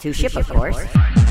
To ship, of course.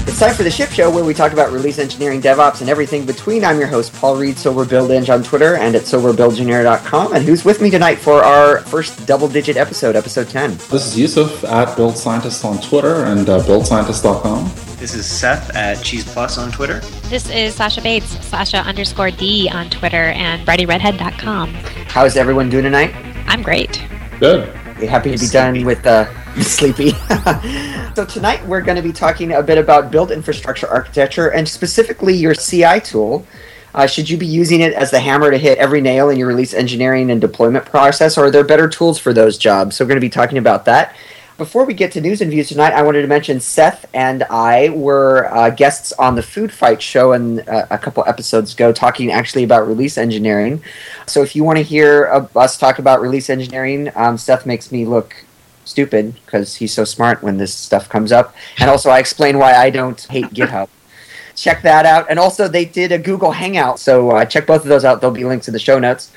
It's time for the Ship Show, where we talk about release engineering, DevOps, and everything between. I'm your host, Paul Reed, SoberBuildEng on Twitter and at SoberBuildEngineer.com. And who's with me tonight for our first double-digit episode, episode 10? This is Yusuf at Build Scientist on Twitter and uh, BuildScientist.com. This is Seth at Cheese Plus on Twitter. This is Sascha Bates, Sasha underscore D on Twitter and BrattyRedhead.com. How's everyone doing tonight? I'm great. Good. You happy to be done with uh, sleepy. so tonight we're going to be talking a bit about build infrastructure architecture and specifically your CI tool. Uh, should you be using it as the hammer to hit every nail in your release engineering and deployment process, or are there better tools for those jobs? So we're going to be talking about that. Before we get to news and views tonight, I wanted to mention Seth and I were uh, guests on the Food Fight show and uh, a couple episodes ago, talking actually about release engineering. So if you want to hear uh, us talk about release engineering, um, Seth makes me look stupid because he's so smart when this stuff comes up, and also I explain why I don't hate GitHub. check that out, and also they did a Google Hangout, so uh, check both of those out. There'll be links in the show notes.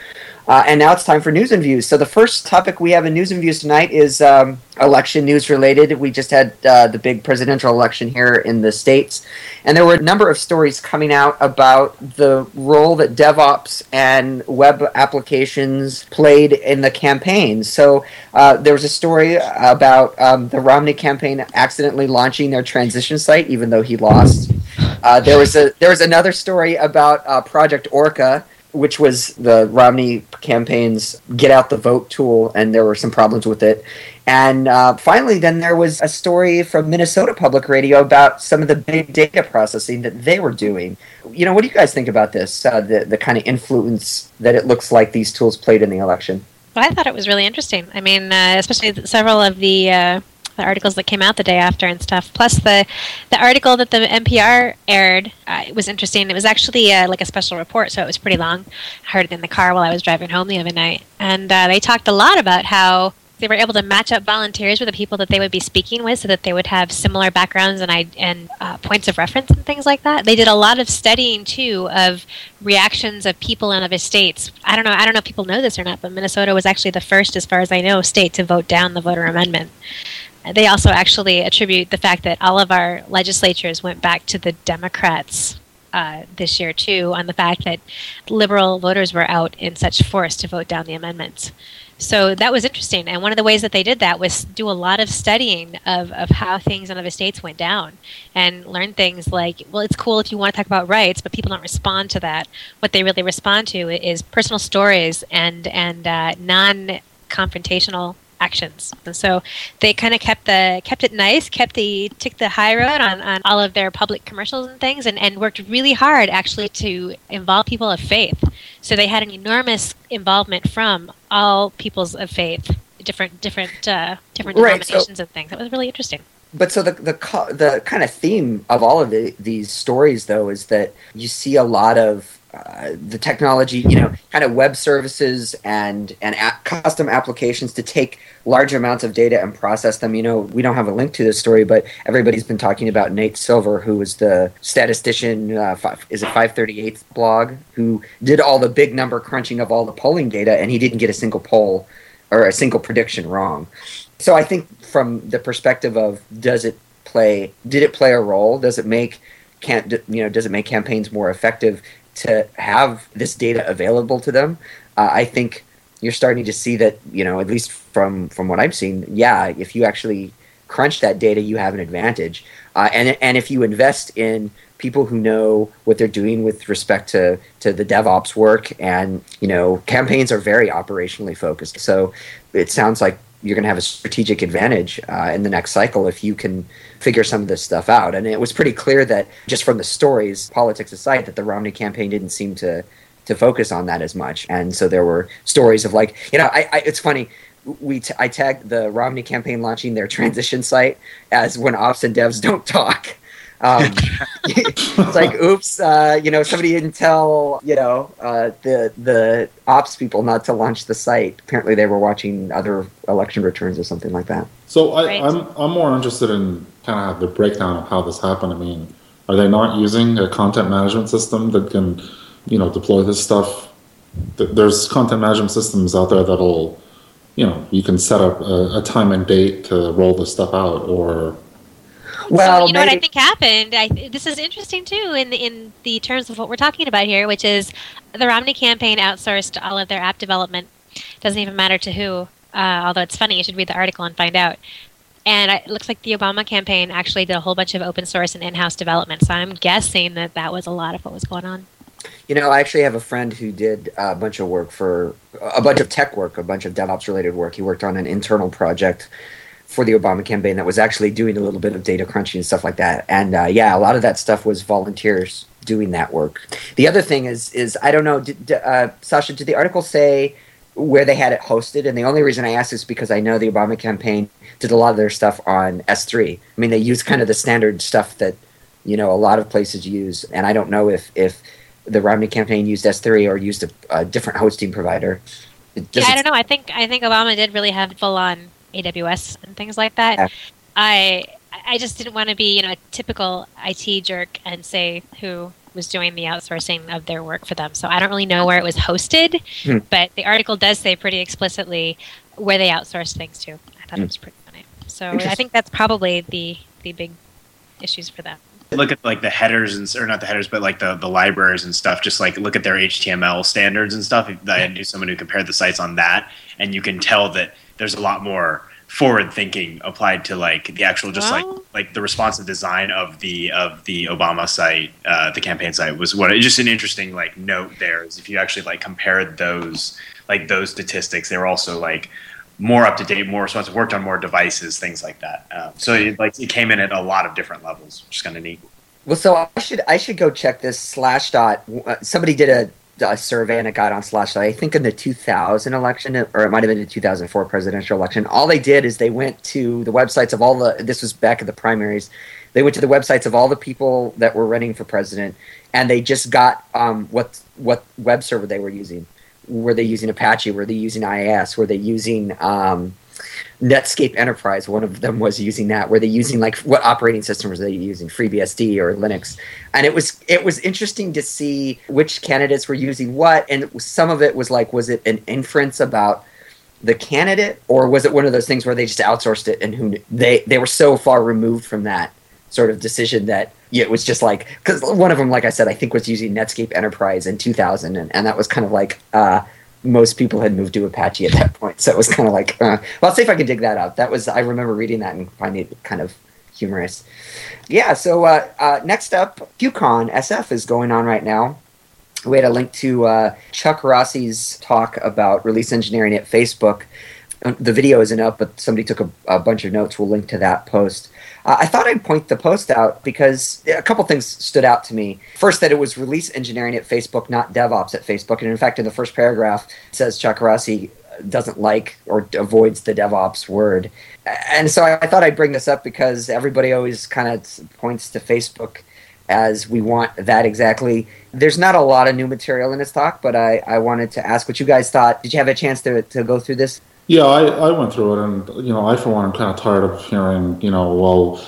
Uh, and now it's time for news and views. So the first topic we have in news and views tonight is um, election news related. We just had uh, the big presidential election here in the states, and there were a number of stories coming out about the role that DevOps and web applications played in the campaign. So uh, there was a story about um, the Romney campaign accidentally launching their transition site, even though he lost. Uh, there was a there was another story about uh, Project Orca which was the Romney campaign's get out the vote tool, and there were some problems with it. And uh, finally, then there was a story from Minnesota Public Radio about some of the big data processing that they were doing. You know, what do you guys think about this? Uh, the the kind of influence that it looks like these tools played in the election. Well, I thought it was really interesting. I mean, uh, especially several of the uh, the articles that came out the day after and stuff. Plus the the article that the NPR aired uh, it was interesting. It was actually uh, like a special report, so it was pretty long. I heard it in the car while I was driving home the other night, and uh, they talked a lot about how they were able to match up volunteers with the people that they would be speaking with, so that they would have similar backgrounds and I, and uh, points of reference and things like that. They did a lot of studying too of reactions of people in other states. I don't know. I don't know if people know this or not, but Minnesota was actually the first, as far as I know, state to vote down the voter amendment they also actually attribute the fact that all of our legislatures went back to the Democrats uh, this year too, on the fact that liberal voters were out in such force to vote down the amendments. So that was interesting. And one of the ways that they did that was do a lot of studying of, of how things in other states went down and learn things like, well, it's cool if you want to talk about rights, but people don't respond to that. What they really respond to is personal stories and, and uh, non confrontational actions. And so they kind of kept the kept it nice, kept the took the high road on, on all of their public commercials and things, and, and worked really hard actually to involve people of faith. So they had an enormous involvement from all peoples of faith, different different uh, different Right, denominations so- and things. That was really interesting. But so the the the kind of theme of all of the, these stories, though, is that you see a lot of the technology, you know, kind of web services and and custom applications to take large amounts of data and process them. You know, we don't have a link to this story, but everybody's been talking about Nate Silver, who was the statistician. Uh, five, is it five thirty eighth blog who did all the big number crunching of all the polling data, and he didn't get a single poll or a single prediction wrong. So I think from the perspective of does it play did it play a role? Does it make can't you know does it make campaigns more effective to have this data available to them? Uh, I think you're starting to see that you know at least from from what I've seen, yeah, if you actually crunch that data, you have an advantage. Uh, and and if you invest in people who know what they're doing with respect to to the DevOps work, and you know campaigns are very operationally focused, so it sounds like you're going to have a strategic advantage uh, in the next cycle if you can figure some of this stuff out. And it was pretty clear that just from the stories, politics aside, that the Romney campaign didn't seem to to focus on that as much. And so there were stories of like, you know, I, I it's funny. We t- I tagged the Romney campaign launching their transition site as when ops and devs don't talk. Um, it's like, oops, uh, you know, somebody didn't tell, you know, uh, the the ops people not to launch the site. Apparently, they were watching other election returns or something like that. So I, Right. I'm I'm more interested in kind of the breakdown of how this happened. I mean, are they not using a content management system that can, you know, deploy this stuff? There's content management systems out there that'll, you know, you can set up a, a time and date to roll this stuff out, or Well, so, you know what I think happened. I, this is interesting too in in the terms of what we're talking about here, which is the Romney campaign outsourced all of their app development. Doesn't even matter to who. Uh, although it's funny, you should read the article and find out. And it looks like the Obama campaign actually did a whole bunch of open source and in-house development. So I'm guessing that that was a lot of what was going on. You know, I actually have a friend who did a bunch of work for a bunch of tech work, a bunch of DevOps related work. He worked on an internal project for the Obama campaign that was actually doing a little bit of data crunching and stuff like that. And uh, yeah, a lot of that stuff was volunteers doing that work. The other thing is, is I don't know, did, uh, Sasha, did the article say where they had it hosted? And the only reason I ask is because I know the Obama campaign did a lot of their stuff on S3. I mean, they use kind of the standard stuff that you know a lot of places use, and I don't know if if the Romney campaign used S3 or used a, a different hosting provider. Yeah, I don't know. I think I think Obama did really have full on AWS and things like that. Yeah. I I just didn't want to be you know a typical IT jerk and say who was doing the outsourcing of their work for them. So I don't really know where it was hosted, Hmm. but the article does say pretty explicitly where they outsourced things to. I thought Hmm. it was pretty funny. So I think that's probably the the big issues for them. look at like the headers and or not the headers but like the the libraries and stuff just like look at their html standards and stuff i knew someone who compared the sites on that and you can tell that there's a lot more forward thinking applied to like the actual just Well- like like the responsive design of the of the obama site uh, the campaign site was what just an interesting like note there is if you actually like compared those like those statistics they were also like more up to date, more responsive, worked on more devices, things like that. Um, so it, like it came in at a lot of different levels, which is kind of neat. Well, so I should I should go check this slash dot. Uh, somebody did a, a survey and it got on slash. I think in the 2000 election, or it might have been the 2004 presidential election. All they did is they went to the websites of all the. This was back at the primaries. They went to the websites of all the people that were running for president, and they just got um, what what web server they were using. Were they using Apache? Were they using IIS? Were they using um, Netscape Enterprise? One of them was using that. Were they using like what operating system were they using? FreeBSD or Linux? And it was it was interesting to see which candidates were using what, and some of it was like, was it an inference about the candidate, or was it one of those things where they just outsourced it and who they they were so far removed from that sort of decision that yeah, it was just like because one of them, like I said, I think was using Netscape Enterprise in 2000, and, and that was kind of like uh, most people had moved to Apache at that point, so it was kind of like uh, well, I'll see if I can dig that out. That was I remember reading that and finding it kind of humorous. Yeah, so uh, uh, next up, QCon SF is going on right now. We had a link to uh, Chuck Rossi's talk about release engineering at Facebook. Uh, The video isn't up, but somebody took a, a bunch of notes. We'll link to that post. Uh, I thought I'd point the post out because a couple things stood out to me. First, that it was release engineering at Facebook, not DevOps at Facebook. And in fact, in the first paragraph, it says Chuck Rossi doesn't like or avoids the DevOps word. And so I, I thought I'd bring this up because everybody always kind of points to Facebook as we want that exactly. There's not a lot of new material in this talk, but I, I wanted to ask what you guys thought. Did you have a chance to, to go through this? Yeah, I, I went through it, and you know, I for one am kind of tired of hearing, you know, well,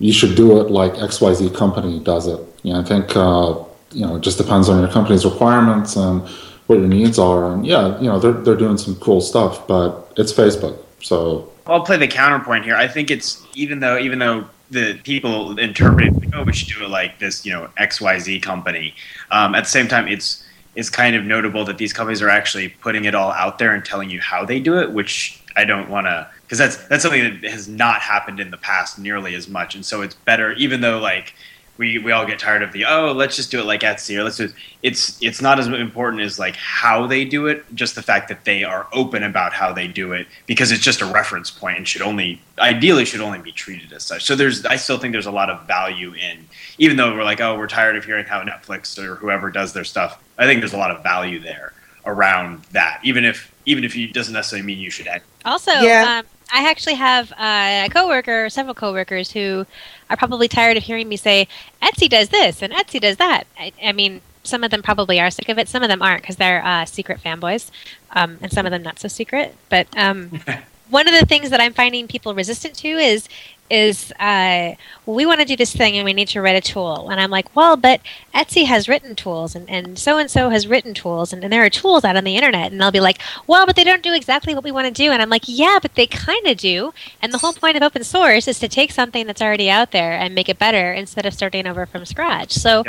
you should do it like X Y Z company does it. You know, I think uh, you know it just depends on your company's requirements and what your needs are. And yeah, you know, they're they're doing some cool stuff, but it's Facebook, so I'll play the counterpoint here. I think it's even though even though the people interpret it like, oh, we should do it like this, you know, X Y Z company. Um, at the same time, it's it's kind of notable that these companies are actually putting it all out there and telling you how they do it, which I don't want to because that's that's something that has not happened in the past nearly as much. And so it's better, even though like we we all get tired of the oh let's just do it like Etsy or let's do it. it's it's not as important as like how they do it just the fact that they are open about how they do it because it's just a reference point and should only ideally should only be treated as such so there's I still think there's a lot of value in even though we're like oh we're tired of hearing how Netflix or whoever does their stuff I think there's a lot of value there around that even if even if it doesn't necessarily mean you should add Also, Yeah. um, I actually have uh, a coworker, several coworkers who are probably tired of hearing me say Etsy does this and Etsy does that. I, I mean, some of them probably are sick of it. Some of them aren't because they're uh, secret fanboys, um, and some of them not so secret. But um, one of the things that I'm finding people resistant to is is uh, well, we want to do this thing and we need to write a tool. And I'm like, well, but Etsy has written tools and, and so and so has written tools and, and there are tools out on the internet. And they'll be like, well, but they don't do exactly what we want to do. And I'm like, yeah, but they kind of do. And the whole point of open source is to take something that's already out there and make it better instead of starting over from scratch. So,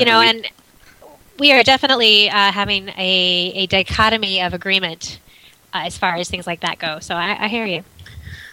you know, and we are definitely uh, having a, a dichotomy of agreement uh, as far as things like that go. So I, I hear you.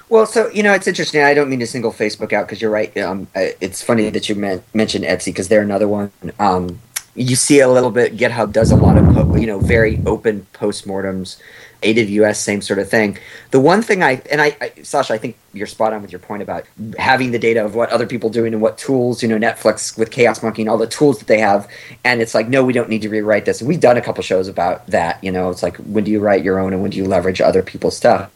Well, so you know, it's interesting. I don't mean to single Facebook out because you're right. Um, it's funny that you men- mentioned Etsy because they're another one. Um, you see a little bit. GitHub does a lot of you know very open postmortems. AWS, same sort of thing. The one thing I and I, I, Sasha, I think you're spot on with your point about having the data of what other people doing and what tools, you know, Netflix with Chaos Monkey and all the tools that they have, and it's like, no, we don't need to rewrite this. And we've done a couple shows about that. You know, it's like when do you write your own and when do you leverage other people's stuff?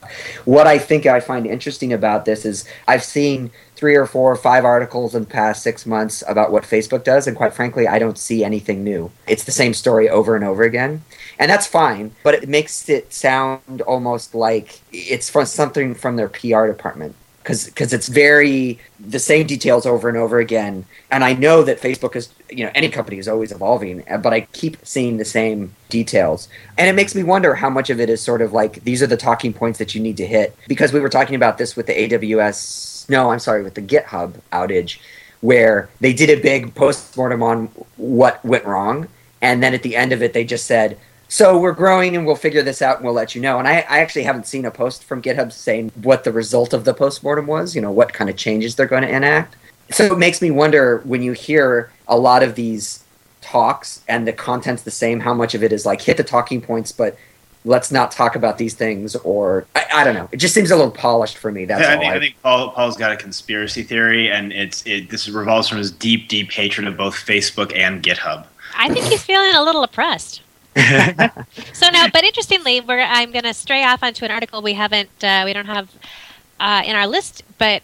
What I think I find interesting about this is I've seen three or four or five articles in the past six months about what Facebook does, and quite frankly, I don't see anything new. It's the same story over and over again, and that's fine. But it makes it sound almost like it's from something from their PR department because it's very the same details over and over again. And I know that Facebook is you know any company is always evolving, but I keep seeing the same details, and it makes me wonder how much of it is sort of like these are the talking points that you need to hit because we were talking about this with the AWS no, I'm sorry, with the GitHub outage, where they did a big postmortem on what went wrong, and then at the end of it, they just said, "So we're growing, and we'll figure this out, and we'll let you know." And I, I actually haven't seen a post from GitHub saying what the result of the postmortem was. You know, what kind of changes they're going to enact. So it makes me wonder when you hear a lot of these talks and the content's the same, how much of it is like hit the talking points, but let's not talk about these things or I, I, don't know it just seems a little polished for me that's Yeah, I all think, I, I think Paul, Paul's got a conspiracy theory, and it's it. This revolves from his deep, deep hatred of both Facebook and GitHub. I think he's feeling a little oppressed. So now, but interestingly, I'm going to stray off onto an article we haven't uh, we don't have uh, in our list, but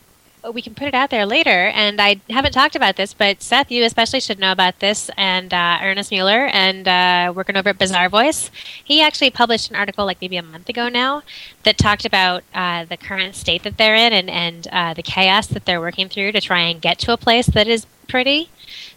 we can put it out there later. And I haven't talked about this, but Seth, you especially should know about this. And uh, Ernest Mueller, and uh, working over at Bazaarvoice, he actually published an article like maybe a month ago now that talked about uh, the current state that they're in and and uh, the chaos that they're working through to try and get to a place that is pretty.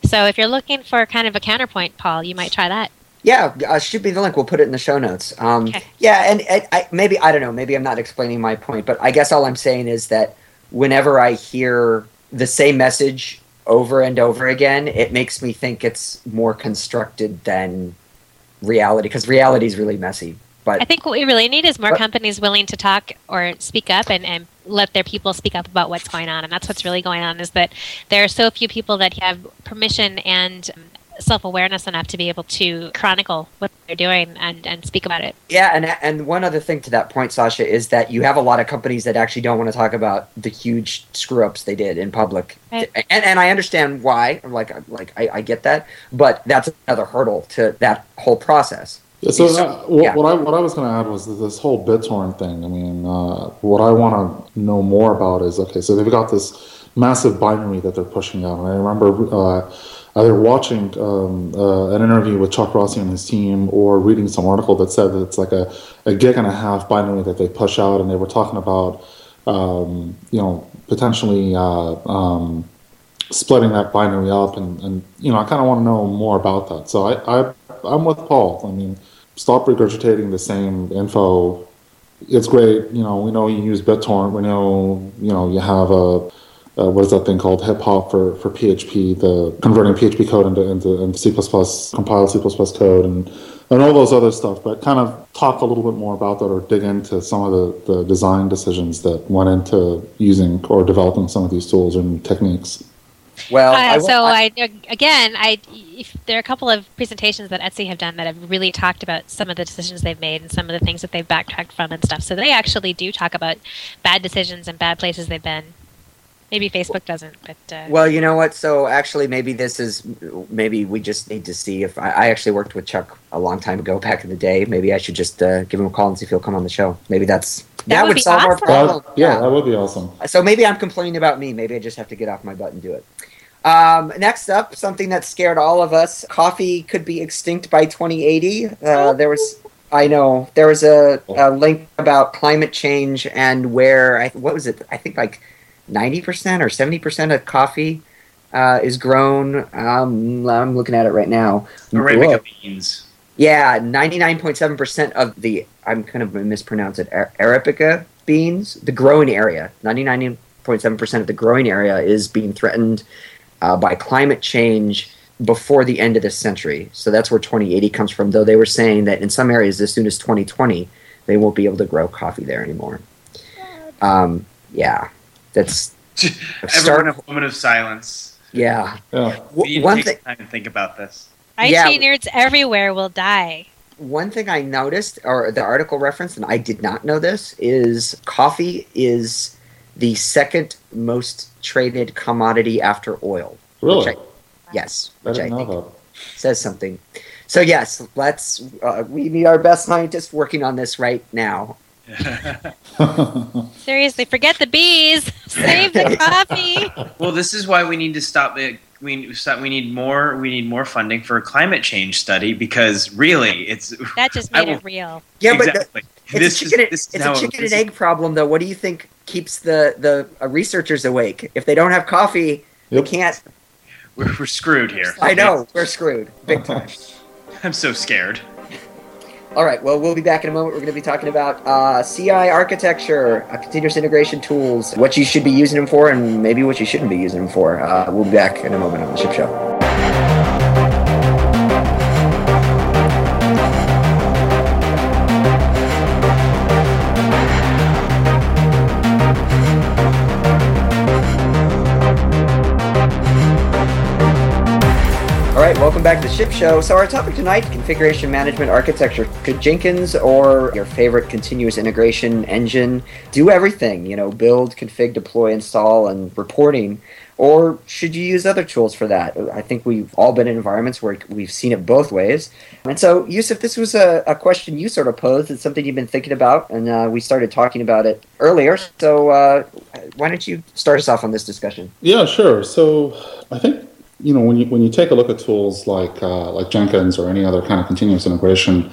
So if you're looking for kind of a counterpoint, Paul, you might try that. Yeah uh, shoot me the link we'll put it in the show notes um, Okay. yeah and, and I, maybe i don't know maybe i'm not explaining my point but i guess all i'm saying is that whenever i hear the same message over and over again it makes me think it's more constructed than reality because reality is really messy but I think what we really need is more What- companies willing to talk or speak up and, and let their people speak up about what's going on. And that's what's really going on is that there are so few people that have permission and self awareness enough to be able to chronicle what they're doing and, and speak about it. Yeah, and and one other thing to that point, Sasha, is that you have a lot of companies that actually don't want to talk about the huge screw ups they did in public, Right. and and I understand why. Like like I, I get that, but that's another hurdle to that whole process. Yeah, so So- uh, what, yeah. what I what I was going to add was this whole BitTorrent thing. I mean, uh, what I want to know more about is okay. So they've got this massive binary that they're pushing out, and I remember uh, either watching um, uh, an interview with Chuck Rossi and his team, or reading some article that said that it's like a, a gig and a half binary that they push out, and they were talking about um, you know potentially uh, um, splitting that binary up, and, and you know I kind of want to know more about that. So I, I I'm with Paul. I mean, stop regurgitating the same info. It's great, you know. We know you use BitTorrent. We know, you know, you have a, a what is that thing called hip hop for, for PHP, the converting PHP code into into, into C compiled C code, and and all those other stuff. But kind of talk a little bit more about that, or dig into some of the, the design decisions that went into using or developing some of these tools and techniques. Well, Uh, I so I- I, again, I if there are a couple of presentations that Etsy have done that have really talked about some of the decisions they've made and some of the things that they've backtracked from and stuff. So they actually do talk about bad decisions and bad places they've been. Maybe Facebook doesn't, but uh, well, you know what? So actually, maybe this is maybe we just need to see if I, I actually worked with Chuck a long time ago back in the day. Maybe I should just uh, give him a call and see if he'll come on the show. Maybe that's that, would would be solve our problem. That- yeah, that would be awesome. So maybe I'm complaining about me. Maybe I just have to get off my butt and do it. Um, next up, something that scared all of us: coffee could be extinct by 2080. Uh, there was I know there was a, a link about climate change and where I, what was it? I think like ninety percent or seventy percent of coffee uh, is grown. Um, I'm looking at it right now. Arabica Whoa. beans. Yeah, ninety nine point seven percent of the I'm kind of mispronounce it Arabica beans. The growing area, ninety nine point seven percent of the growing area is being threatened uh, by climate change before the end of this century. So that's where 2080 comes from. Though they were saying that in some areas, as soon as 2020, they won't be able to grow coffee there anymore. Um, yeah, that's Everyone, start. a moment of silence. Yeah, Yeah. We W- to one thing. some time to think about this. IT Yeah. nerds everywhere will die. One thing I noticed, or the article referenced, and I did not know this, is coffee is the second most traded commodity after oil. Really? Which I- yes, I which I, didn't think know says something. So yes, let's. Uh, we need our best scientists working on this right now. That. Seriously, forget the bees. Save the coffee. well, this is why we need to stop it. We stop, we need more. We need more funding for a climate change study because really, it's That just made will- it real. Yeah, but the, exactly. it's this a chicken. is, this it's a chicken this and is- egg problem, though. What do you think keeps the the uh, researchers awake? If they don't have coffee, Yep. they can't. We're, we're screwed here. I know we're screwed big time. I'm so scared. All right. Well, we'll be back in a moment. We're going to be talking about uh, CI architecture, uh, continuous integration tools, what you should be using them for, and maybe what you shouldn't be using them for. Uh, we'll be back in a moment on the Ship Show. Back to the Ship Show. So our topic tonight, configuration management architecture. Could Jenkins or your favorite continuous integration engine do everything, you know, build, config, deploy, install, and reporting? Or should you use other tools for that? I think we've all been in environments where we've seen it both ways. And so, Yusuf, this was a, a question you sort of posed. It's something you've been thinking about, and uh, we started talking about it earlier. So uh, why don't you start us off on this discussion? Yeah, sure. So I think you know when you when you take a look at tools like uh, like Jenkins or any other kind of continuous integration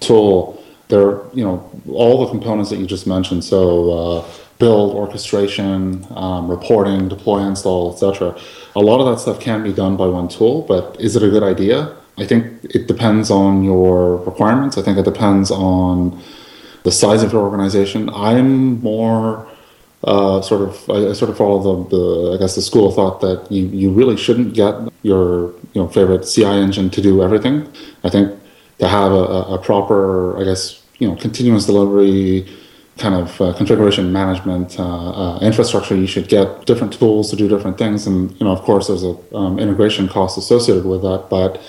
tool, there you know all the components that you just mentioned. So uh, build, orchestration, um, reporting, deploy, install, etc. A lot of that stuff can be done by one tool, but is it a good idea? I think it depends on your requirements. I think it depends on the size of your organization. I'm more uh, sort of I, I sort of follow the, the I guess the school of thought that you, you really shouldn't get your you know favorite CI engine to do everything. I think to have a, a proper I guess you know continuous delivery kind of uh, configuration management uh, uh, infrastructure, you should get different tools to do different things, and you know of course there's a um, integration cost associated with that, but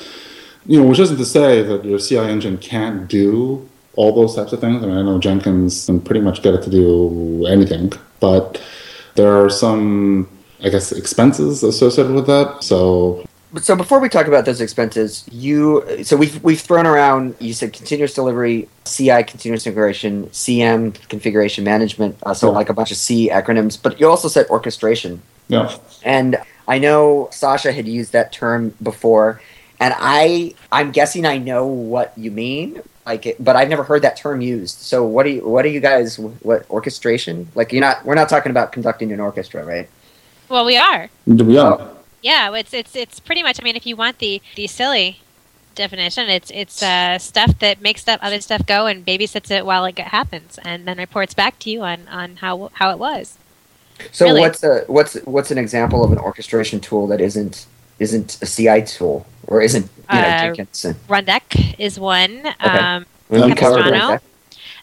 you know which isn't to say that your CI engine can't do all those types of things. I mean, I know Jenkins can pretty much get it to do anything, but there are some, I guess, expenses associated with that. So, But so before we talk about those expenses, you so we've we've thrown around. You said continuous delivery, CI, continuous integration, CM, configuration management. Uh, so Yeah. like a bunch of C acronyms. But you also said orchestration, yeah, and I know Sasha had used that term before, and I I'm guessing I know what you mean. Like, it, but I've never heard that term used. So what do you what do you guys what orchestration? Like you're not we're not talking about conducting an orchestra, right? Well, we are. yeah, Yeah, it's it's it's pretty much. I mean, if you want the the silly definition, it's it's uh, stuff that makes that other stuff go and babysits it while it happens, and then reports back to you on on how how it was. So Really? what's a what's what's an example of an orchestration tool that isn't isn't a CI tool or isn't you know Uh, Jenkins? Rundeck is one. Um, Okay. covered Capistrano.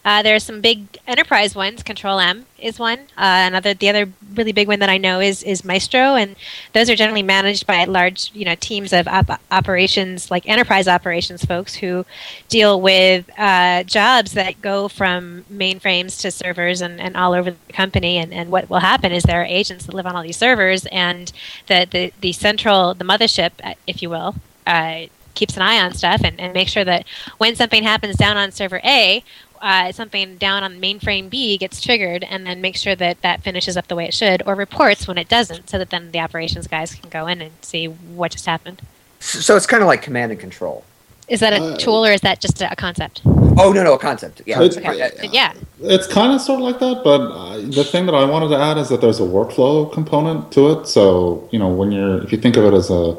Uh, there are some big enterprise ones. Control M is one. Uh, another, the other really big one that I know is is Maestro, and those are generally managed by large, you know, teams of op- operations, like enterprise operations folks who deal with uh, jobs that go from mainframes to servers and, and all over the company. And, and what will happen is there are agents that live on all these servers, and the the, the central, the mothership, uh, if you will. Uh, keeps an eye on stuff and, and make sure that when something happens down on server A, uh, something down on mainframe B gets triggered, and then make sure that that finishes up the way it should, or reports when it doesn't, so that then the operations guys can go in and see what just happened. So it's kind of like command and control. Is that a Uh, tool or is that just a concept? Oh no, no, a concept. Yeah. It's- Okay. But yeah, It's kind of sort of like that, but uh, the thing that I wanted to add is that there's a workflow component to it. So you know, when you're if you think of it as a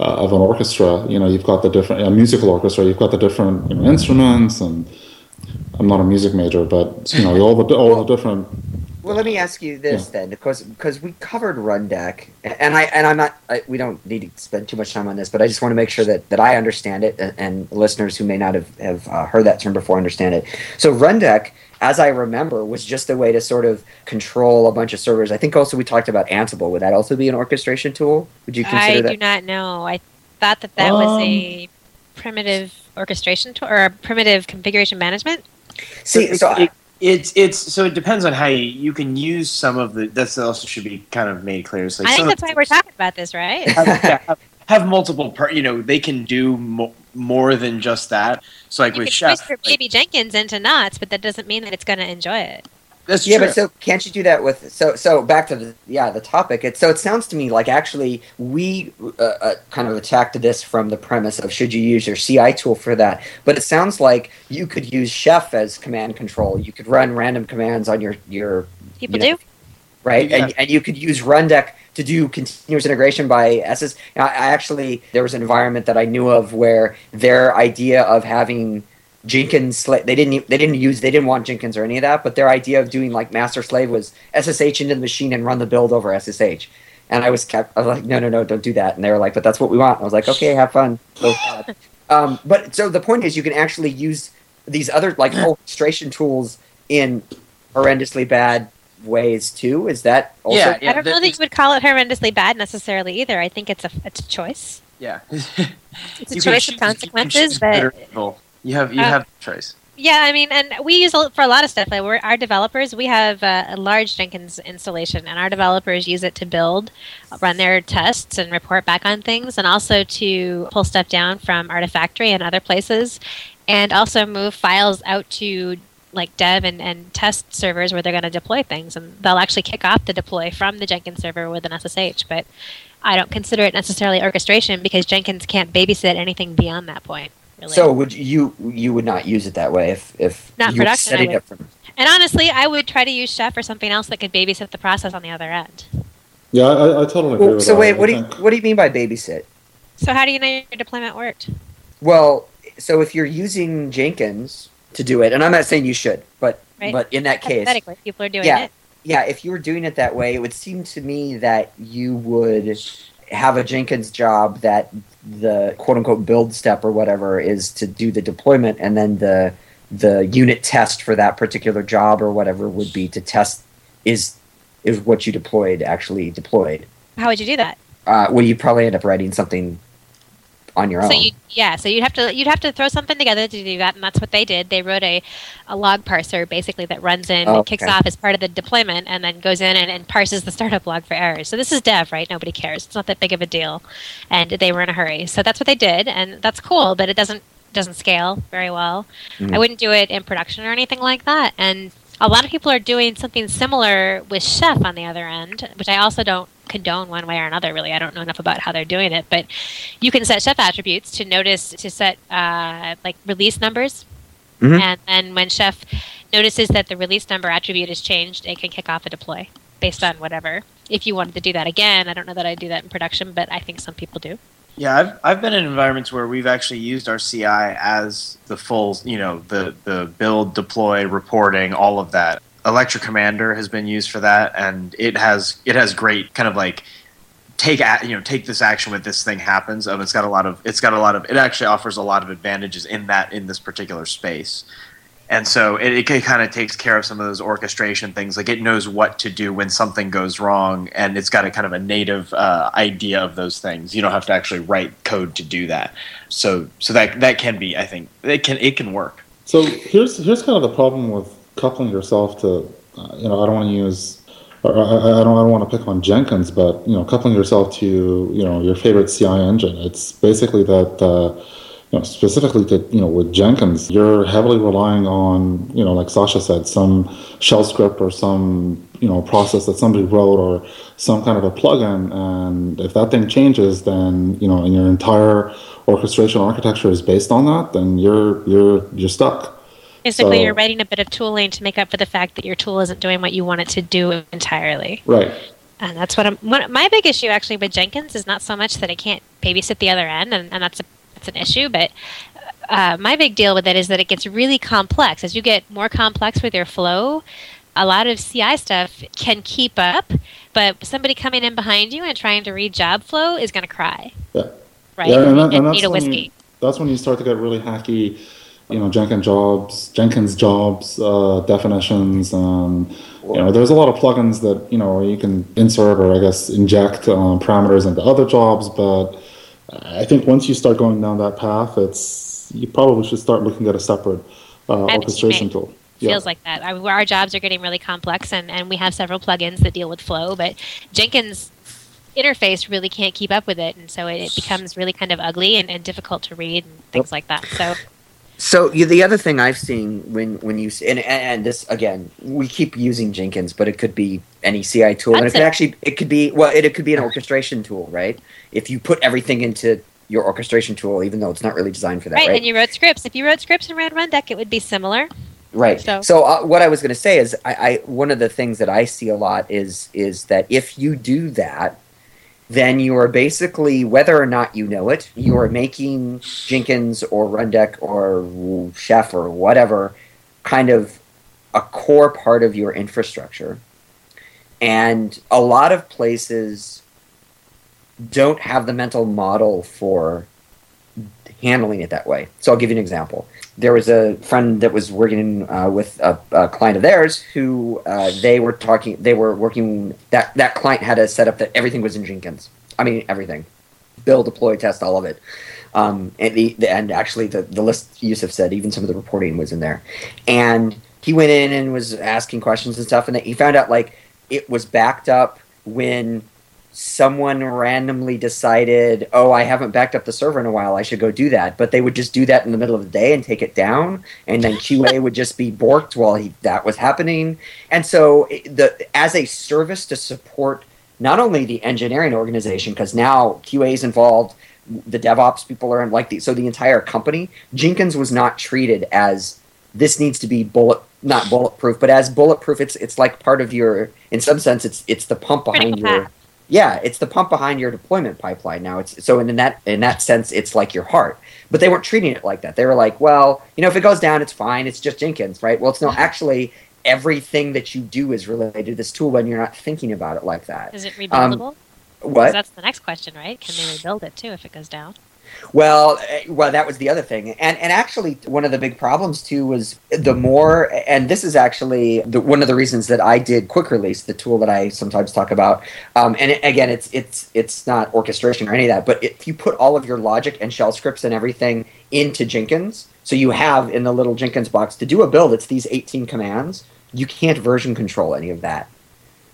uh, of an orchestra, you know, you've got the different a musical orchestra. You've got the different you know, instruments, and I'm not a music major, but you know, all the all the different. Well, let me ask you this then, because because we covered Rundeck, and I and I'm not. I, we don't need to spend too much time on this, but I just want to make sure that, that I understand it, and, and listeners who may not have have uh, heard that term before understand it. So Rundeck, as I remember, was just a way to sort of control a bunch of servers. I think also we talked about Ansible. Would that also be an orchestration tool? Would you consider that? I do not know. I thought that that was Um, a primitive orchestration tool or a primitive configuration management. See, so I, it, it's it's so it depends on how you you can use some of the. That's also should be kind of made clear. So I think that's why we're talking about this, right? have, have, have multiple per, you know they can do mo- more than just that so like you with can chef twist your like, baby Jenkins into knots, but that doesn't mean that it's going to enjoy it. That's yeah, true. but so can't you do that with so so back to the yeah the topic? It so it sounds to me like actually we uh, uh, kind of attacked this from the premise of should you use your CI tool for that, but it sounds like you could use Chef as command control. You could run random commands on your your People you know, do. right, Yeah. and and you could use Rundeck to do continuous integration by SS. I, I actually there was an environment that I knew of where their idea of having Jenkins they didn't they didn't use they didn't want Jenkins or any of that, but their idea of doing like master slave was SSH into the machine and run the build over SSH. And I was kept I was like no no no don't do that, and they were like but that's what we want. I was like okay have fun. Go for it. um, but so the point is you can actually use these other like orchestration tools in horrendously bad ways too. Is that also Yeah, yeah. I don't know that you would call it horrendously bad necessarily either. I think it's a it's a choice. yeah It's a You choice of consequences choose that good or evil. you have you Uh, have choice Yeah, I mean, and we use it for a lot of stuff. Like we're our developers, we have uh, a large Jenkins installation, and our developers use it to build, run their tests, and report back on things, and also to pull stuff down from Artifactory and other places, and also move files out to like dev and, and test servers where they're going to deploy things, and they'll actually kick off the deploy from the Jenkins server with an SSH. But I don't consider it necessarily orchestration because Jenkins can't babysit anything beyond that point. Really. So would you you would not use it that way if if Not you were production, I setting would. it from And honestly, I would try to use Chef or something else that could babysit the process on the other end. Yeah, I, I totally agree Well, with so that. wait, what do you what do you mean by babysit? So how do you know your deployment worked? Well, so if you're using Jenkins to do it, and I'm not saying you should, but Right. but in that case, people are doing Yeah. it. yeah, if you were doing it that way, it would seem to me that you would have a Jenkins job that the quote unquote build step or whatever is to do the deployment, and then the the unit test for that particular job or whatever would be to test is is what you deployed actually deployed. How would you do that? Uh, well, you probably end up writing something on your So own. you, yeah, so you'd have to you'd have to throw something together to do that, and that's what they did. They wrote a, a log parser basically that runs in, Oh, and kicks okay. off as part of the deployment, and then goes in and, and parses the startup log for errors. So this is dev, right? Nobody cares. It's not that big of a deal, and they were in a hurry. So that's what they did, and that's cool, but it doesn't doesn't scale very well. Mhm. I wouldn't do it in production or anything like that, and a lot of people are doing something similar with Chef on the other end, which I also don't condone one way or another. Really, I don't know enough about how they're doing it, but you can set Chef attributes to notice to set uh, like release numbers, Mhm. and then when Chef notices that the release number attribute is changed, it can kick off a deploy based on whatever. If you wanted to do that again, I don't know that I do that in production, but I think some people do. Yeah, I've I've been in environments where we've actually used our CI as the full, you know, the the build, deploy, reporting, all of that. Electric Commander has been used for that, and it has it has great kind of like take a, you know take this action when this thing happens. Um, it's got a lot of it's got a lot of it actually offers a lot of advantages in that in this particular space. And so it, it kind of takes care of some of those orchestration things. Like it knows what to do when something goes wrong, and it's got a kind of a native uh, idea of those things. You don't have to actually write code to do that. So so that that can be, I think, it can it can work. So here's here's kind of the problem with coupling yourself to, uh, you know, I don't want to use, I I don't I don't want to pick on Jenkins, but you know, coupling yourself to you know your favorite CI engine. It's basically that uh, you know, specifically to you know with Jenkins, you're heavily relying on you know like Sasha said, some shell script or some you know process that somebody wrote or some kind of a plugin, and if that thing changes, then you know and your entire orchestration architecture is based on that, then you're you're you're stuck. Basically, So- you're writing a bit of tooling to make up for the fact that your tool isn't doing what you want it to do entirely. Right. And that's what I'm. One, my big issue actually with Jenkins is not so much that I can't babysit the other end, and, and that's a that's an issue. But uh, my big deal with it is that it gets really complex. As you get more complex with your flow, a lot of CI stuff can keep up, but somebody coming in behind you and trying to read job flow is going to cry, Yeah. right? Yeah, and, that, and and that's need a when whiskey. you, that's when you start to get really hacky, you know, Jenkins jobs, Jenkins jobs uh, definitions, and you know, there's a lot of plugins that you know you can insert or I guess inject um, parameters into other jobs, but I think once you start going down that path, it's you probably should start looking at a separate uh, I have a orchestration tool. feels like that. I, our jobs are getting really complex, and, and we have several plugins that deal with flow, but Jenkins interface really can't keep up with it, and so it, it becomes really kind of ugly and, and difficult to read and things like that. So So you, the other thing I've seen when when you and, and this again, we keep using Jenkins, but it could be any CI tool, and it could it. actually it could be well, it, it could be an orchestration tool, right? If you put everything into your orchestration tool, even though it's not really designed for that, right, right? and you wrote scripts. If you wrote scripts and ran Rundeck, it would be similar. Right. So- So, uh, what I was going to say is, I, I one of the things that I see a lot is is that if you do that, then you are basically whether or not you know it, you are making Jenkins or Rundeck or Chef or whatever kind of a core part of your infrastructure, and a lot of places don't have the mental model for handling it that way. So I'll give you an example there was a friend that was working uh, with a, a client of theirs who uh, they were talking they were working that that client had a setup that everything was in jenkins. I mean everything. Build deploy test all of it. Um, and, the, and actually the, the list yusuf said even some of the reporting was in there. And he went in and was asking questions and stuff. And he found out like it was backed up when someone randomly decided, oh, I haven't backed up the server in a while, I should go do that. But they would just do that in the middle of the day and take it down, and then QA would just be borked while he, that was happening. And so, the as a service to support not only the engineering organization, because now QA is involved, the DevOps people are in, like the so the entire company. Jenkins was not treated as this needs to be bullet not bulletproof, but as bulletproof. It's it's like part of your in some sense it's it's the pump behind your. Yeah, it's the pump behind your deployment pipeline now. It's so in that in that sense, it's like your heart. But they weren't treating it like that. They were like, well, you know, if it goes down, it's fine. It's just Jenkins, right? Well, it's no. Actually, everything that you do is related to this tool, and you're not thinking about it like that. Is it um, rebuildable? 'Cause What? That's the next question, right? Can they rebuild it too if it goes down? Well, eh, well, that was the other thing, and and actually, one of the big problems too was the more, and this is actually the, one of the reasons that I did quick release, the tool that I sometimes talk about. Um, and it, again, it's it's it's not orchestration or any of that, but if you put all of your logic and shell scripts and everything into Jenkins, so you have in the little Jenkins box to do a build, it's these 18 commands. You can't version control any of that.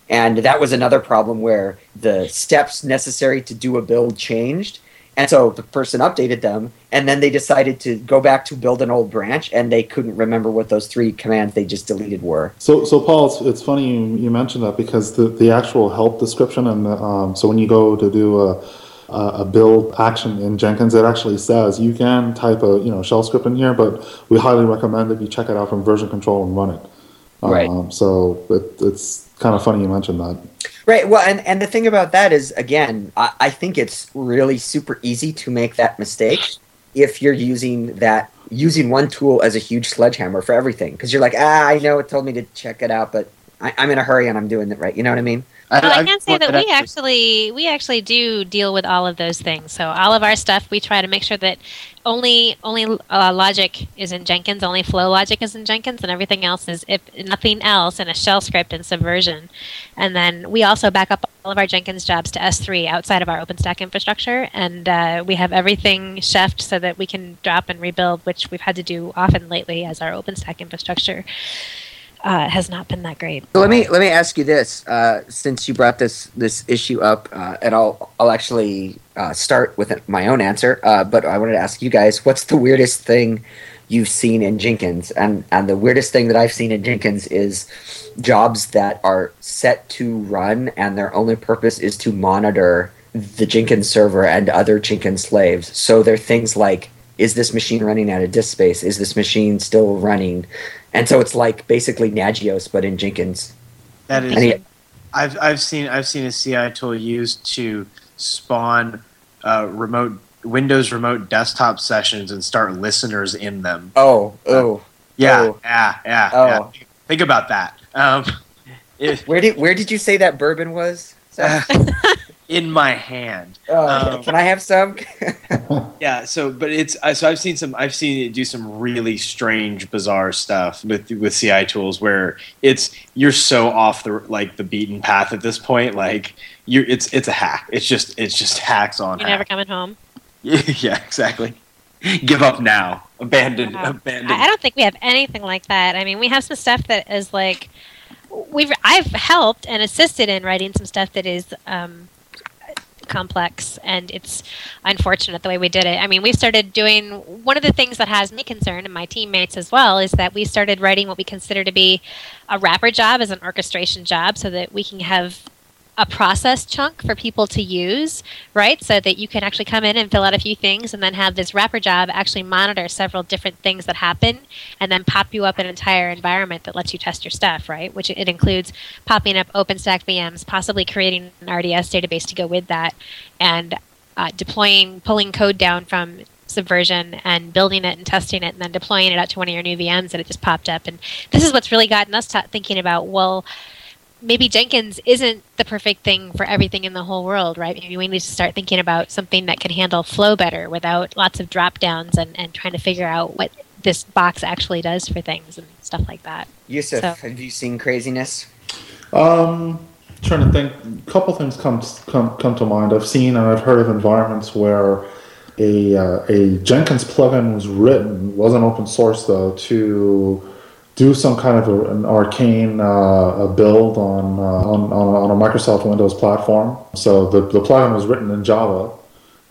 And that was another problem where the steps necessary to do a build changed. And so the person updated them, and then they decided to go back to build an old branch, and they couldn't remember what those three commands they just deleted were. So, so Paul, it's, it's funny you, you mentioned that because the, the actual help description and the, um, so when you go to do a, a a build action in Jenkins, it actually says you can type a you know shell script in here, but we highly recommend that you check it out from version control and run it. Right. Um, so it, it's kind of funny you mentioned that. Right. Well, and, and the thing about that is, again, I, I think it's really super easy to make that mistake if you're using that using one tool as a huge sledgehammer for everything because you're like, ah, I know it told me to check it out, but I, I'm in a hurry and I'm doing it right. You know what I mean? Well, I, can say that we actually we actually do deal with all of those things. So all of our stuff, we try to make sure that only only uh, logic is in Jenkins, only flow logic is in Jenkins, and everything else is if nothing else in a shell script and Subversion. And then we also back up all of our Jenkins jobs to S3 outside of our OpenStack infrastructure, and uh, we have everything chefed so that we can drop and rebuild, which we've had to do often lately as our OpenStack infrastructure uh, has not been that great. Let me let me ask you this, uh, since you brought this this issue up, uh, and I'll I'll actually uh, start with my own answer. Uh, but I wanted to ask you guys, what's the weirdest thing you've seen in Jenkins? And and the weirdest thing that I've seen in Jenkins is jobs that are set to run, and their only purpose is to monitor the Jenkins server and other Jenkins slaves. So they're things like is this machine running out of disk space? Is this machine still running? And so it's like basically Nagios, but in Jenkins. That is, Any- I've I've seen I've seen a CI tool used to spawn uh, remote Windows remote desktop sessions and start listeners in them. Oh, oh. Yeah, Oh. yeah, yeah, Oh. yeah. Think about that. Um, if, Where did where did you say that bourbon was? in my hand. Oh, um, can I have some? Yeah. So, but it's so I've seen some I've seen it do some really strange, bizarre stuff with with CI tools where it's you're so off the like the beaten path at this point. Like you, it's it's a hack. It's just it's just hacks on. You're hack. never coming home. yeah, exactly. Give up now. Abandon. Wow. Abandon. I I don't think we have anything like that. I mean, we have some stuff that is like we've I've helped and assisted in writing some stuff that is um, complex, and it's unfortunate the way we did it. I mean, we started doing one of the things that has me concerned and my teammates as well is that we started writing what we consider to be a wrapper job as an orchestration job, so that we can have a process chunk for people to use, right? So that you can actually come in and fill out a few things and then have this wrapper job actually monitor several different things that happen and then pop you up an entire environment that lets you test your stuff, right? Which it includes popping up OpenStack VMs, possibly creating an RDS database to go with that, and uh, deploying, pulling code down from Subversion and building it and testing it and then deploying it out to one of your new VMs that it just popped up. And this is what's really gotten us ta thinking about, well, maybe Jenkins isn't the perfect thing for everything in the whole world, right? Maybe we need to start thinking about something that can handle flow better without lots of drop downs and, and trying to figure out what this box actually does for things and stuff like that. Yusuf, So- have you seen craziness? Um, trying to think. A couple things come come come to mind. I've seen and I've heard of environments where a uh, a Jenkins plugin was written, wasn't open source though, to do some kind of a, an arcane uh, build on, uh, on on a Microsoft Windows platform. So the the plugin was written in Java,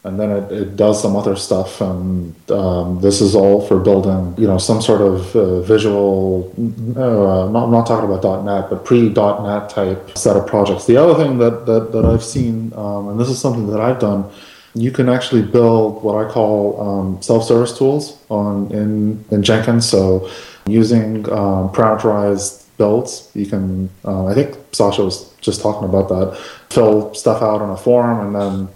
and then it, it does some other stuff and um, this is all for building you know some sort of uh, visual uh, not, I'm not talking about .NET but pre-.NET type set of projects the other thing that, that, that I've seen um, and this is something that I've done you can actually build what I call um, self-service tools on in, in Jenkins so using um, parameterized builds you can uh, I think Sascha was just talking about that fill stuff out on a form and then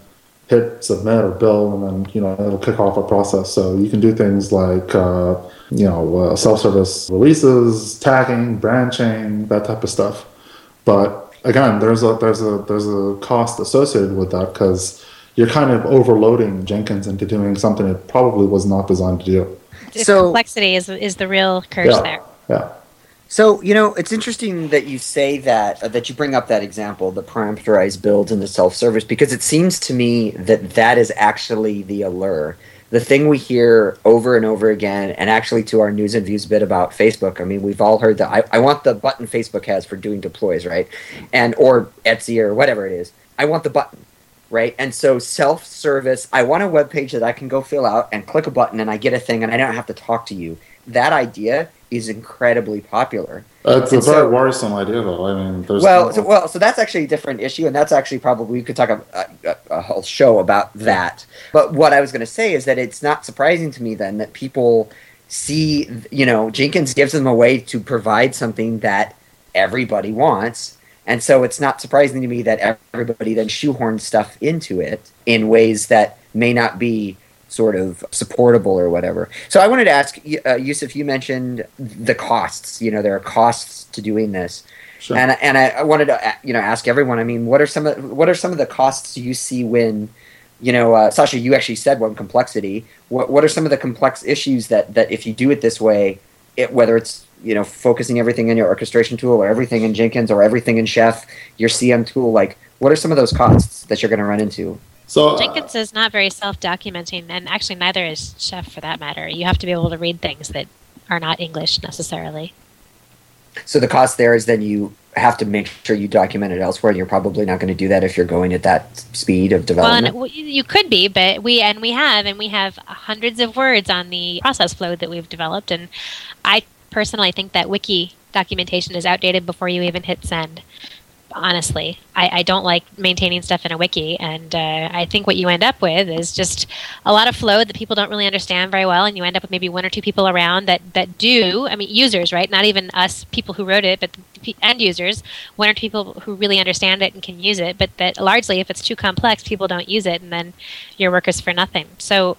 hit submit or build, and then you know it'll kick off a process. So you can do things like uh, you know uh, self-service releases, tagging, branching, that type of stuff. But again, there's a there's a there's a cost associated with that because you're kind of overloading Jenkins into doing something it probably was not designed to do. The So- complexity is, is the real curse Yeah. there. Yeah. So you know, it's interesting that you say that uh, that you bring up that example, the parameterized builds and the self-service, because it seems to me that that is actually the allure. The thing we hear over and over again, and actually to our news and views bit about Facebook. I mean, we've all heard that. I, I want the button Facebook has for doing deploys, right? And or Etsy or whatever it is. I want the button, right? And so self-service. I want a web page that I can go fill out and click a button, and I get a thing, and I don't have to talk to you. That idea is incredibly popular. Uh, it's a very so- worrisome idea, though. I mean, there's Well, no- so, well, so that's actually a different issue, and that's actually probably we could talk a, a, uh, uh, a whole show about that. But what I was going to say is that it's not surprising to me then that people see, you know, Jenkins gives them a way to provide something that everybody wants, and so it's not surprising to me that everybody then shoehorns stuff into it in ways that may not be sort of supportable or whatever. So I wanted to ask, uh, Yusuf, you mentioned the costs. You know, there are costs to doing this. Sure. And and I, wanted to uh, you know ask everyone. I mean, what are some of what are some of the costs you see when, you know, uh, Sascha, you actually said one complexity. What what are some of the complex issues that that if you do it this way, it whether it's you know focusing everything in your orchestration tool or everything in Jenkins or everything in Chef, your CM tool, like what are some of those costs that you're going to run into? so uh, Jenkins is not very self-documenting, and actually neither is Chef for that matter. You have to be able to read things that are not English necessarily. So the cost there is then you have to make sure you document it elsewhere, and you're probably not going to do that if you're going at that speed of Well, development. and you could be, but we and we have, and we have hundreds of words on the process flow that we've developed. And I personally I think that wiki documentation is outdated before you even hit send. Honestly, I, I don't like maintaining stuff in a wiki, and uh, I think what you end up with is just a lot of flow that people don't really understand very well, and you end up with maybe one or two people around that that do. I mean, users, right? Not even us people who wrote it, but the end users, one or two people who really understand it and can use it. But that largely, if it's too complex, people don't use it, and then your work is for nothing. So,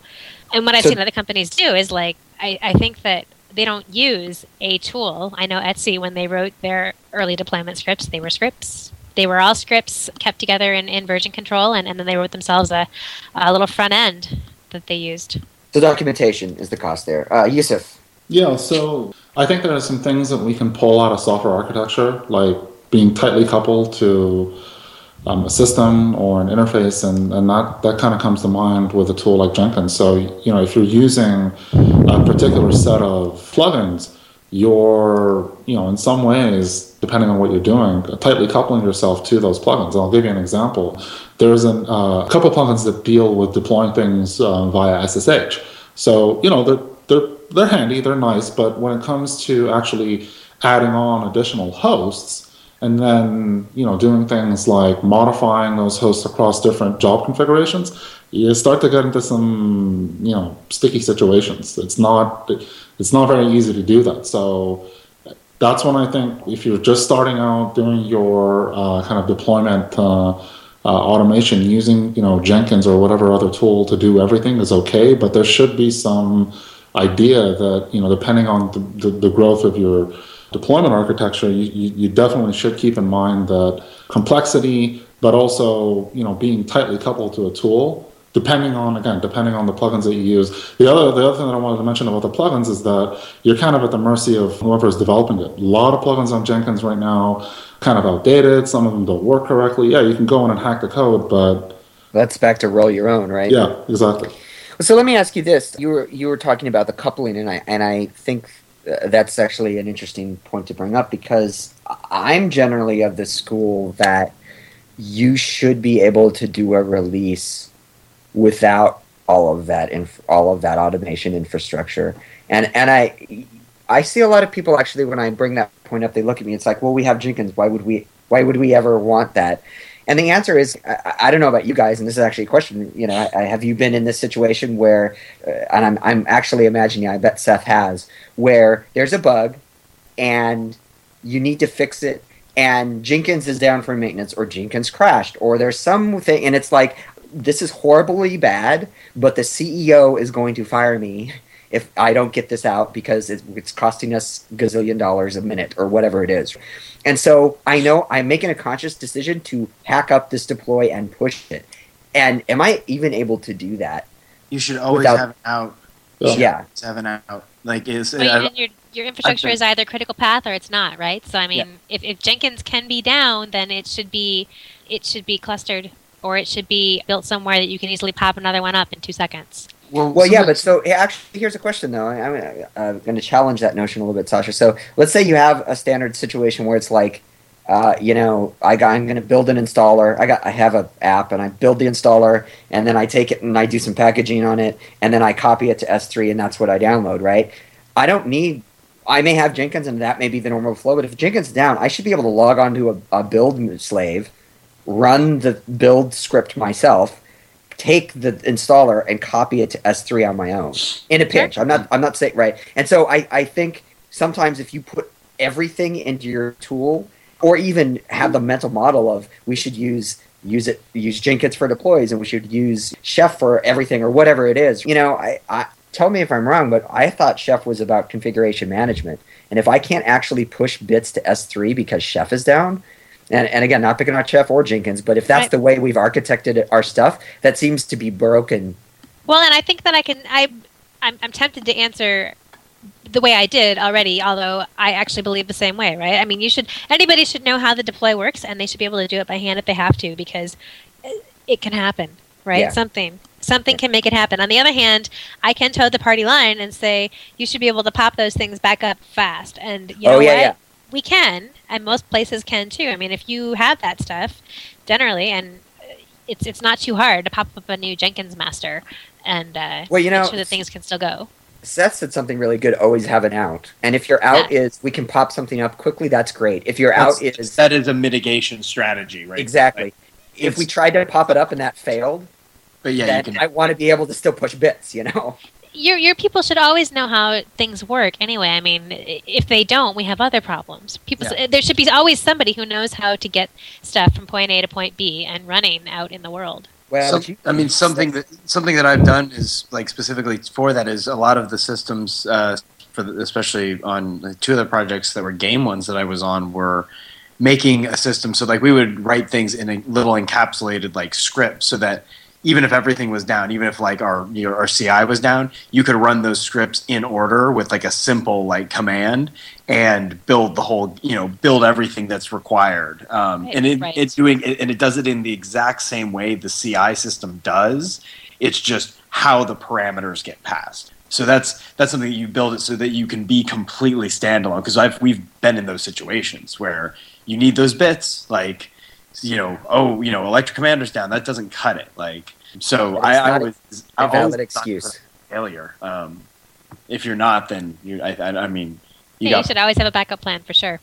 and what I've So- seen other companies do is like I, I think that they don't use a tool. I know Etsy when they wrote their early deployment scripts, they were scripts. They were all scripts kept together in, in version control, and, and then they wrote themselves a, a little front end that they used. so documentation is the cost there. Uh, Yusuf, Yeah, so I think there are some things that we can pull out of software architecture, like being tightly coupled to um, a system or an interface, and, and that, that kind of comes to mind with a tool like Jenkins. So, you know, if you're using a particular set of plugins, you're, you know, in some ways, depending on what you're doing, tightly coupling yourself to those plugins. I'll give you an example. There's an, uh, a couple plugins that deal with deploying things uh, via SSH. So, you know, they're, they're, they're handy, they're nice, but when it comes to actually adding on additional hosts, and then you know doing things like modifying those hosts across different job configurations you start to get into some you know sticky situations. It's not it's not very easy to do that. So that's when i think if you're just starting out doing your uh, kind of deployment uh, uh, automation using you know jenkins or whatever other tool to do everything is okay but there should be some idea that you know depending on the, the, the growth of your deployment architecture, you, you, you definitely should keep in mind that complexity, but also you know being tightly coupled to a tool, depending on again depending on the plugins that you use. The other the other thing that I wanted to mention about the plugins is that you're kind of at the mercy of whoever is developing it. A lot of plugins on Jenkins right now kind of outdated. Some of them don't work correctly. Yeah, you can go in and hack the code, but that's back to roll your own, right? yeah, exactly. So let me ask you this: you were you were talking about the coupling, and I and I think that's actually an interesting point to bring up because I'm generally of the school that you should be able to do a release without all of that inf- all of that automation infrastructure, and and I I see a lot of people actually when I bring that point up, they look at me. It's like, well, we have Jenkins. Why would we? Why would we ever want that? And the answer is, I, I don't know about you guys, and this is actually a question. You know, I, I, have you been in this situation where, uh, and I'm, I'm actually imagining, I bet Seth has, where there's a bug, and you need to fix it, and Jenkins is down for maintenance, or Jenkins crashed, or there's something, and it's like, this is horribly bad, but the CEO is going to fire me if I don't get this out because it's costing us gazillion dollars a minute or whatever it is. And so I know I'm making a conscious decision to hack up this deploy and push it. And am I even able to do that? You should always Without- have it out. Yeah. should Yeah. have an out. Like is But uh, your your infrastructure think- is either critical path or it's not, right? So I mean, Yeah. if, if Jenkins can be down, then it should be it should be clustered or it should be built somewhere that you can easily pop another one up in two seconds. Well, Well, yeah, but so actually, here's a question though. I- I'm uh, going to challenge that notion a little bit, Sascha. So let's say you have a standard situation where it's like, uh, you know, I got, I'm going to build an installer. I got, I have a app, and I build the installer, and then I take it and I do some packaging on it, and then I copy it to S3, and that's what I download. Right? I don't need. I may have Jenkins, and that may be the normal flow. But if Jenkins is down, I should be able to log on to a, a build slave, run the build script myself, take the installer and copy it to S3 on my own in a pinch. I'm not I'm not saying right. And so I, I think sometimes if you put everything into your tool or even have the mental model of we should use use it use Jenkins for deploys and we should use Chef for everything or whatever it is. You know, I, I tell me if I'm wrong, but I thought Chef was about configuration management. And if I can't actually push bits to S3 because Chef is down, and, and again, not picking on Chef or Jenkins, but if that's Right. the way we've architected our stuff, that seems to be broken. Well, and I think that I can I I'm, I'm tempted to answer the way I did already, although I actually believe the same way, right? I mean, you should anybody should know how the deploy works, and they should be able to do it by hand if they have to, because it- can happen, right? Yeah. Something something can make it happen. On the other hand, I can toe the party line and say you should be able to pop those things back up fast, and you oh, know oh yeah, what? yeah. we can, and most places can too. I mean, if you have that stuff, generally, and it's it's not too hard to pop up a new Jenkins master and uh, Well, you know, make sure that things can still go. Seth said something really good. Always have an out, and if your out is we can pop something up quickly, that's great. If your out is that is a mitigation strategy, right? exactly, Like, if we tried to pop it up and that failed, but yeah, you can. I want to be able to still push bits. You know. Your your people should always know how things work. Anyway, I mean, if they don't, we have other problems. People, there should be always somebody who knows how to get stuff from point A to point B and running out in the world. Well, Some- I mean, something that something that I've done is like specifically for that is a lot of the systems, uh, for the, especially on two of the projects that were game ones that I was on were making a system so like we would write things in a little encapsulated like script so that even if everything was down, even if like our you know, our CI was down, you could run those scripts in order with like a simple like command and build the whole you know build everything that's required. Um, Right, and it, right. it's doing and it does it in the exact same way the CI system does. It's just how the parameters get passed. So that's that's something that you build it so that you can be completely standalone. Because I've we've been in those situations where you need those bits, like you know, oh, you know, ElectricCommander's down. That doesn't cut it. Like so, But I, it's I not always a I valid always excuse. failure. Um, if you're not, then you. I, I, I mean, you Yeah, got you should always have a backup plan for sure.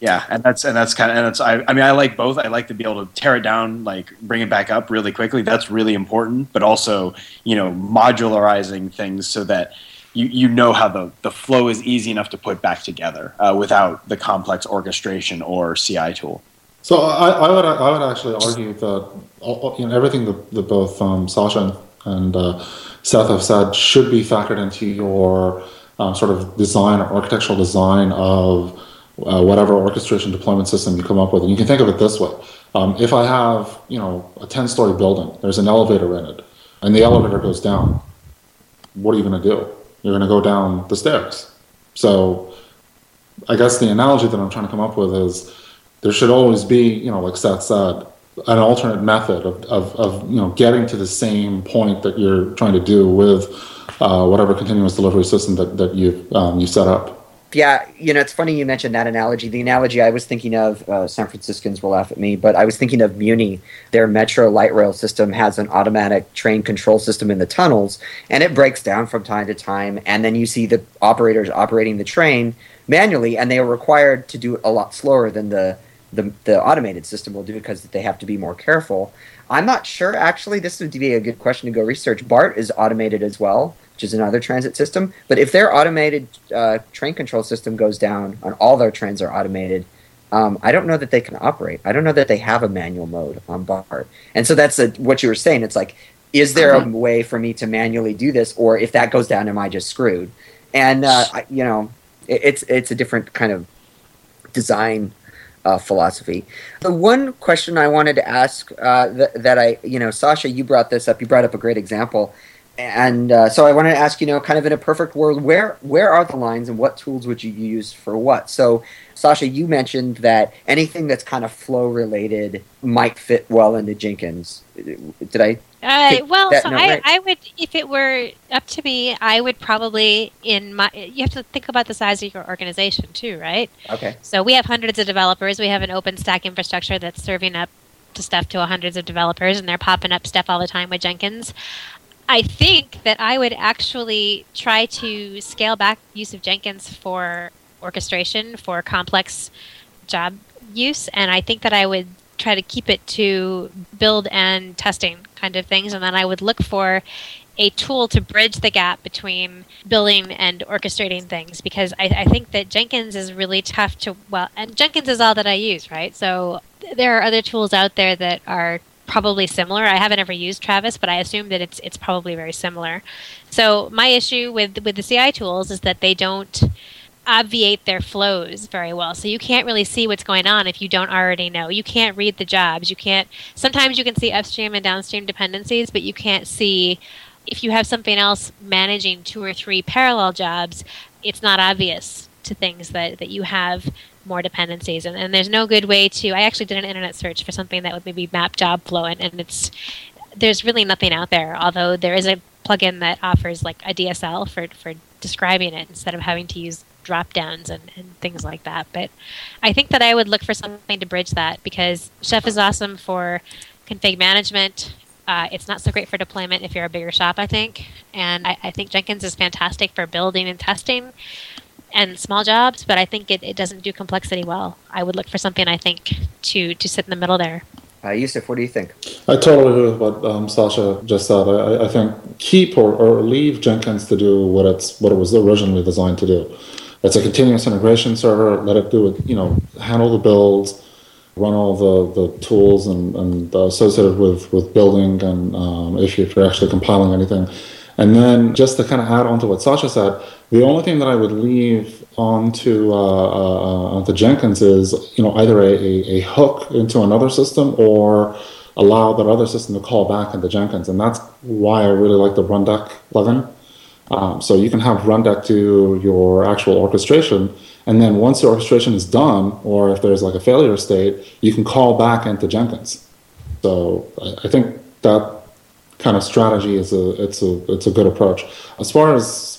yeah, and that's and that's kind of and it's I, I mean I like both. I like to be able to tear it down, like bring it back up really quickly. That's really important. But also, you know, modularizing things so that you you know how the the flow is easy enough to put back together uh, without the complex orchestration or CI tool. So I, I would I would actually argue that you know everything that, that both um, Sascha and, and uh, Seth have said should be factored into your um, sort of design or architectural design of uh, whatever orchestration deployment system you come up with. And you can think of it this way: um, if I have you know a ten story building, there's an elevator in it, and the elevator goes down, what are you going to do? You're going to go down the stairs. So I guess the analogy that I'm trying to come up with is there should always be, you know, like Seth said, an alternate method of, of, of you know getting to the same point that you're trying to do with uh, whatever continuous delivery system that, that you've um, you set up. Yeah, you know, it's funny you mentioned that analogy. The analogy I was thinking of, uh, San Franciscans will laugh at me, but I was thinking of Muni. Their Metro light rail system has an automatic train control system in the tunnels, and it breaks down from time to time. And then you see the operators operating the train manually, and they are required to do it a lot slower than the the, the automated system will do because they have to be more careful. I'm not sure, actually. This would be a good question to go research. BART is automated as well, which is another transit system. But if their automated uh, train control system goes down and all their trains are automated, um, I don't know that they can operate. I don't know that they have a manual mode on BART. And so that's a, what you were saying. It's like, is there a way for me to manually do this, or if that goes down, am I just screwed? And uh, I, you know, it, it's it's a different kind of design uh, philosophy. The one question I wanted to ask uh, th- that I, you know, Sascha, you brought this up. You brought up a great example, and uh, so I wanted to ask, you know, kind of in a perfect world, where where are the lines, and what tools would you use for what? So, Sascha, you mentioned that anything that's kind of flow related might fit well into Jenkins. Did I? Uh, well, so I, right. I would, if it were up to me, I would probably in my. You have to think about the size of your organization too, right? Okay. So we have hundreds of developers. We have an OpenStack infrastructure that's serving up to stuff to hundreds of developers, and they're popping up stuff all the time with Jenkins. I think that I would actually try to scale back use of Jenkins for orchestration for complex job use, and I think that I would try to keep it to build and testing kind of things, and then I would look for a tool to bridge the gap between building and orchestrating things because I, I think that Jenkins is really tough to well and Jenkins is all that I use, right? So there are other tools out there that are probably similar. I haven't ever used Travis, but I assume that it's it's probably very similar. So my issue with with the CI tools is that they don't obviate their flows very well. So you can't really see what's going on if you don't already know. You can't read the jobs. You can't sometimes you can see upstream and downstream dependencies, but you can't see if you have something else managing two or three parallel jobs, it's not obvious to things that, that you have more dependencies and, and there's no good way to I actually did an internet search for something that would maybe map job flow and, and it's there's really nothing out there, although there is a plugin that offers like a DSL for, for describing it instead of having to use drop downs and, and things like that. But I think that I would look for something to bridge that because Chef is awesome for config management. Uh, it's not so great for deployment if you're a bigger shop, I think. And I, I think Jenkins is fantastic for building and testing and small jobs, but I think it, it doesn't do complexity well. I would look for something I think to to sit in the middle there. Uh, Yusuf, what do you think? I totally agree with what um, Sascha just said. I, I think keep or, or leave Jenkins to do what it's what it was originally designed to do. It's a continuous integration server. Let it do it. You know, handle the builds, run all the, the tools and, and associated with, with building and um, if you're actually compiling anything. And then just to kind of add on to what Sascha said, the only thing that I would leave onto uh, uh, onto Jenkins is you know either a, a, a, hook into another system or allow that other system to call back into Jenkins, and that's why I really like the Rundeck plugin. Um, so you can have Rundeck do your actual orchestration, and then once the orchestration is done, or if there's like a failure state, you can call back into Jenkins. So I, I think that kind of strategy is a it's a it's a good approach. As far as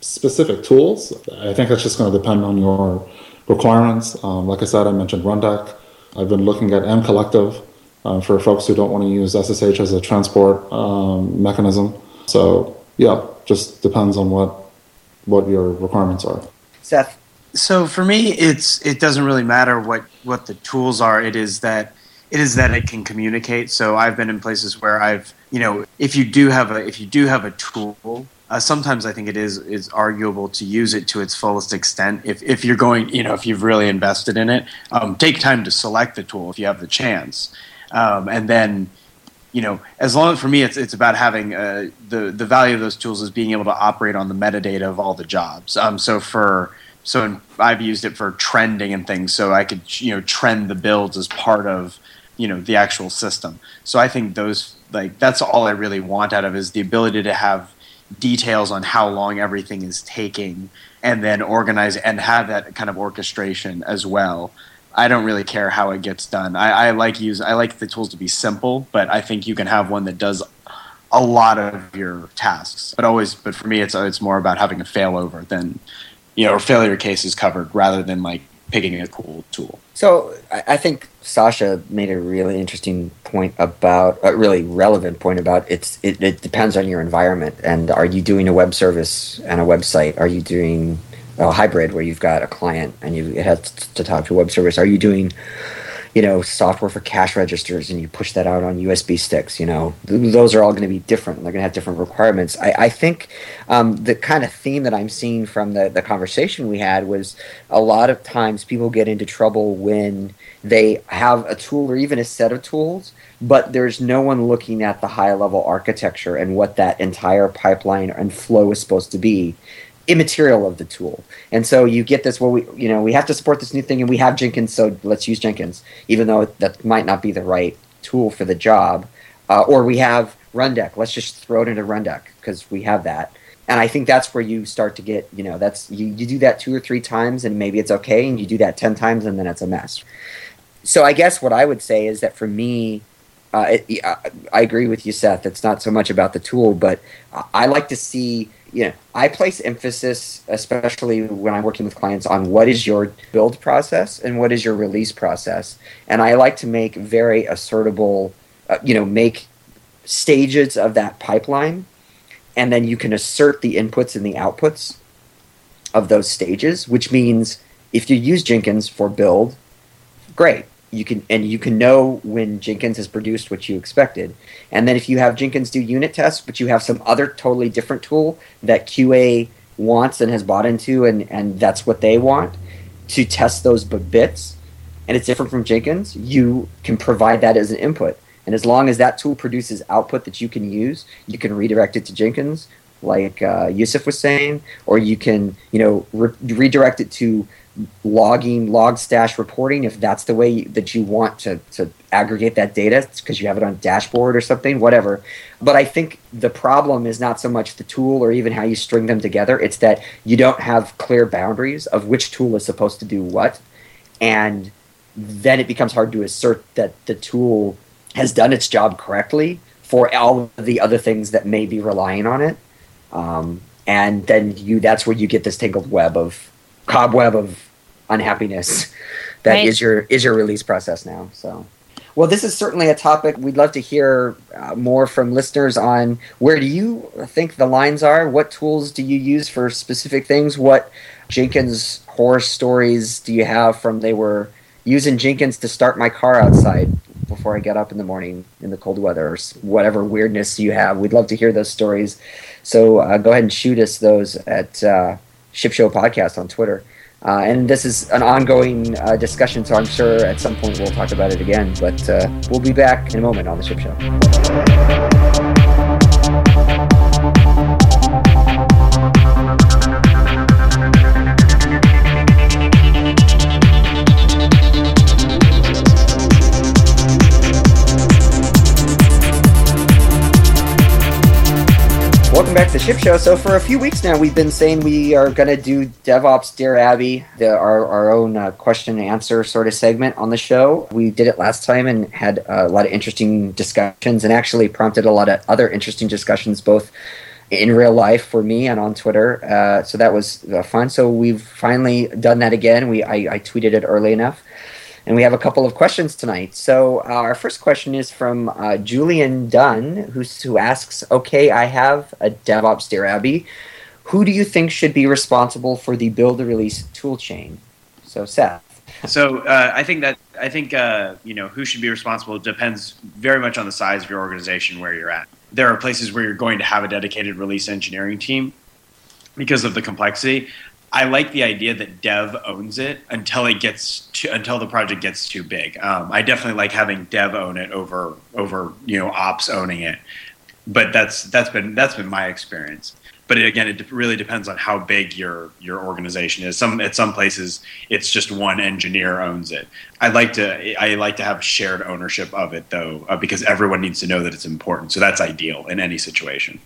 specific tools. I think that's just going to depend on your requirements. Um, like I said, I mentioned Rundeck. I've been looking at MCollective uh, for folks who don't want to use SSH as a transport um, mechanism. So yeah, just depends on what what your requirements are. Seth. So for me, it's it doesn't really matter what what the tools are. It is that it is that it can communicate. So I've been in places where I've you know if you do have a if you do have a tool uh, sometimes I think it is is arguable to use it to its fullest extent. If if you're going, you know, if you've really invested in it, um, take time to select the tool if you have the chance, um, and then, you know, as long as for me, it's it's about having uh, the the value of those tools is being able to operate on the metadata of all the jobs. Um, so for so I've used it for trending and things, so I could you know trend the builds as part of you know the actual system. So I think those like that's all I really want out of is the ability to have details on how long everything is taking and then organize and have that kind of orchestration as well. I don't really care how it gets done. I, I like use I like the tools to be simple, but I think you can have one that does a lot of your tasks. But always, but for me, it's it's more about having a failover than you know, or failure cases covered rather than like picking a cool tool. So I think Sascha made a really interesting point about a really relevant point about it's it, it depends on your environment and are you doing a web service and a website? Are you doing a hybrid where you've got a client and you it has to talk to a web service? Are you doing you know software for cash registers and you push that out on USB sticks. You know those are all going to be different. They're going to have different requirements. I, I think um, the kind of theme that I'm seeing from the the conversation we had was a lot of times people get into trouble when they have a tool or even a set of tools but there's no one looking at the high level architecture and what that entire pipeline and flow is supposed to be immaterial of the tool. And so you get this, well, we, you know, we have to support this new thing and we have Jenkins, so let's use Jenkins, even though that might not be the right tool for the job. Uh, or we have Rundeck, let's just throw it into Rundeck because we have that. And I think that's where you start to get, you know, that's, you, you do that two or three times and maybe it's okay. And you do that 10 times and then it's a mess. So I guess what I would say is that for me, uh, it, I agree with you, Seth. It's not so much about the tool, but I like to see you know, I place emphasis, especially when I'm working with clients, on what is your build process and what is your release process. And I like to make very assertable, uh, you know, make stages of that pipeline, and then you can assert the inputs and the outputs of those stages, which means if you use Jenkins for build, great you can and you can know when Jenkins has produced what you expected. And then if you have Jenkins do unit tests, but you have some other totally different tool that QA wants and has bought into, and and that's what they want to test those bits, and it's different from Jenkins, you can provide that as an input. And as long as that tool produces output that you can use, you can redirect it to Jenkins, like uh, Yusuf was saying, or you can, you know, re- redirect it to logging Logstash reporting if that's the way that you want to, to aggregate that data because you have it on dashboard or something whatever. But i think the problem is not so much the tool or even how you string them together it's that you don't have clear boundaries of which tool is supposed to do what. And then it becomes hard to assert that the tool has done its job correctly for all of the other things that may be relying on it. Um, and then you that's where you get this tangled web of cobweb of unhappiness that is Right. your is your release process now. So, well, this is certainly a topic we'd love to hear uh, more from listeners on. Where do you think the lines are? What tools do you use for specific things? What Jenkins horror stories do you have from they were using Jenkins to start my car outside before I get up in the morning in the cold weather or whatever weirdness you have. We'd love to hear those stories. So uh, go ahead and shoot us those at uh, Ship Show Podcast on Twitter. Uh, and this is an ongoing uh, discussion, so I'm sure at some point we'll talk about it again. But uh, we'll be back in a moment on the Ship Show. Welcome back to the Ship Show. So for a few weeks now, we've been saying we are going to do DevOps Dear Abby, the, our, our own uh, question and answer sort of segment on the show. We did it last time and had a lot of interesting discussions and actually prompted a lot of other interesting discussions, both in real life for me and on Twitter. Uh, so that was uh, fun. So we've finally done that again. We I, I tweeted it early enough. And we have a couple of questions tonight. So uh, our first question is from uh, Julian Dunn, who's, who asks, "Okay, I have a DevOps Dear Abby. Who do you think should be responsible for the build release toolchain?" So Seth. So uh, I think that I think uh, you know who should be responsible depends very much on the size of your organization where you're at. There are places where you're going to have a dedicated release engineering team because of the complexity. I like the idea that dev owns it until it gets to, until the project gets too big. Um, I definitely like having dev own it over over you know ops owning it, but that's that's been that's been my experience. But it, again, it really depends on how big your your organization is. Some at some places it's just one engineer owns it. I like to I like to have shared ownership of it though, uh, because everyone needs to know that it's important. So that's ideal in any situation.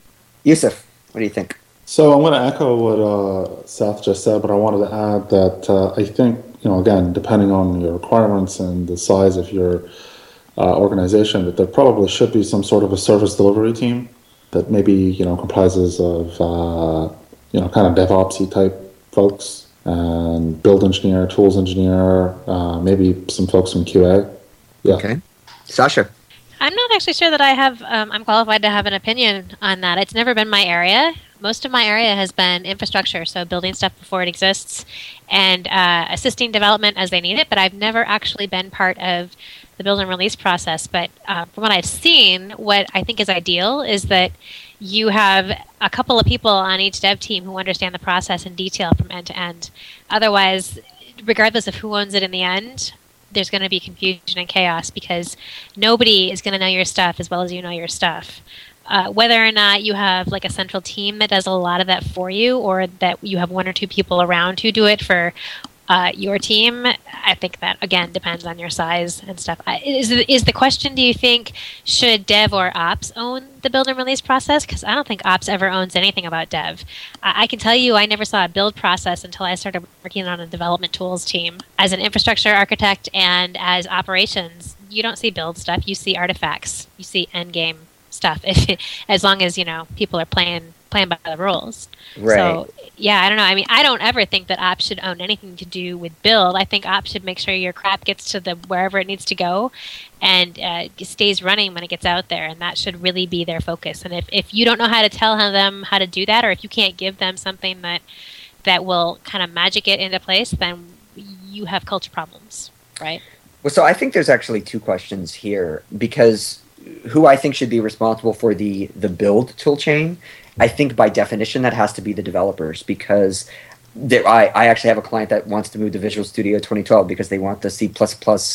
Yusuf, what do you think? So I'm going to echo what uh, Seth just said, but I wanted to add that uh, I think, you know, again, depending on your requirements and the size of your uh, organization, that there probably should be some sort of a service delivery team that maybe, you know, comprises of, uh, you know, kind of DevOpsy type folks and build engineer, tools engineer, uh, maybe some folks from QA. Yeah. Okay, Sascha. I'm not actually sure that I have. Um, I'm qualified to have an opinion on that. It's never been my area. Most of my area has been infrastructure, so building stuff before it exists, and uh, assisting development as they need it. But I've never actually been part of the build and release process. But uh, from what I've seen, what I think is ideal is that you have a couple of people on each dev team who understand the process in detail from end to end. Otherwise, regardless of who owns it in the end, there's going to be confusion and chaos because nobody is going to know your stuff as well as you know your stuff. Uh, whether or not you have like a central team that does a lot of that for you, or that you have one or two people around who do it for uh, your team, I think that again depends on your size and stuff. Is is the question? Do you think should dev or ops own the build and release process? Because I don't think ops ever owns anything about dev. I, I can tell you, I never saw a build process until I started working on a development tools team as an infrastructure architect and as operations. You don't see build stuff; you see artifacts, you see end game stuff. If, as long as you know people are playing playing by the rules. Right. So yeah, I don't know. I mean, I don't ever think that ops should own anything to do with build. I think ops should make sure your crap gets to the wherever it needs to go, and uh, stays running when it gets out there, and that should really be their focus. And if, if you don't know how to tell them how to do that, or if you can't give them something that that will kind of magic it into place, then you have culture problems, right? Well, so I think there's actually two questions here because who I think should be responsible for the the build tool chain. I think by definition that has to be the developers because there, I, I actually have a client that wants to move to Visual Studio 2012 because they want the C++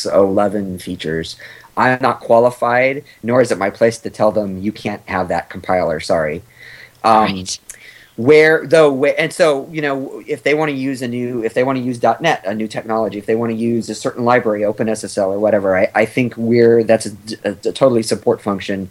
11 features. I'm not qualified, nor is it my place to tell them you can't have that compiler. Sorry. Um, right. Where though and so you know if they want to use a new if they want to use. net a new technology if they want to use a certain library openssl or whatever i, I think we're that's a, a, a totally support function.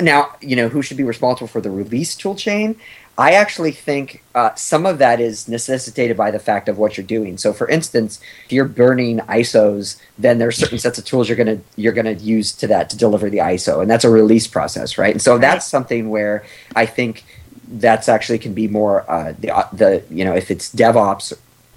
Now you know who should be responsible for the release tool chain? I actually think uh, some of that is necessitated by the fact of what you're doing. So for instance if you're burning isos then there are certain sets of tools you're going to you're going to use to that to deliver the iso and that's a release process right? And so that's something where i think that's actually can be more uh, the uh, the you know if it's DevOps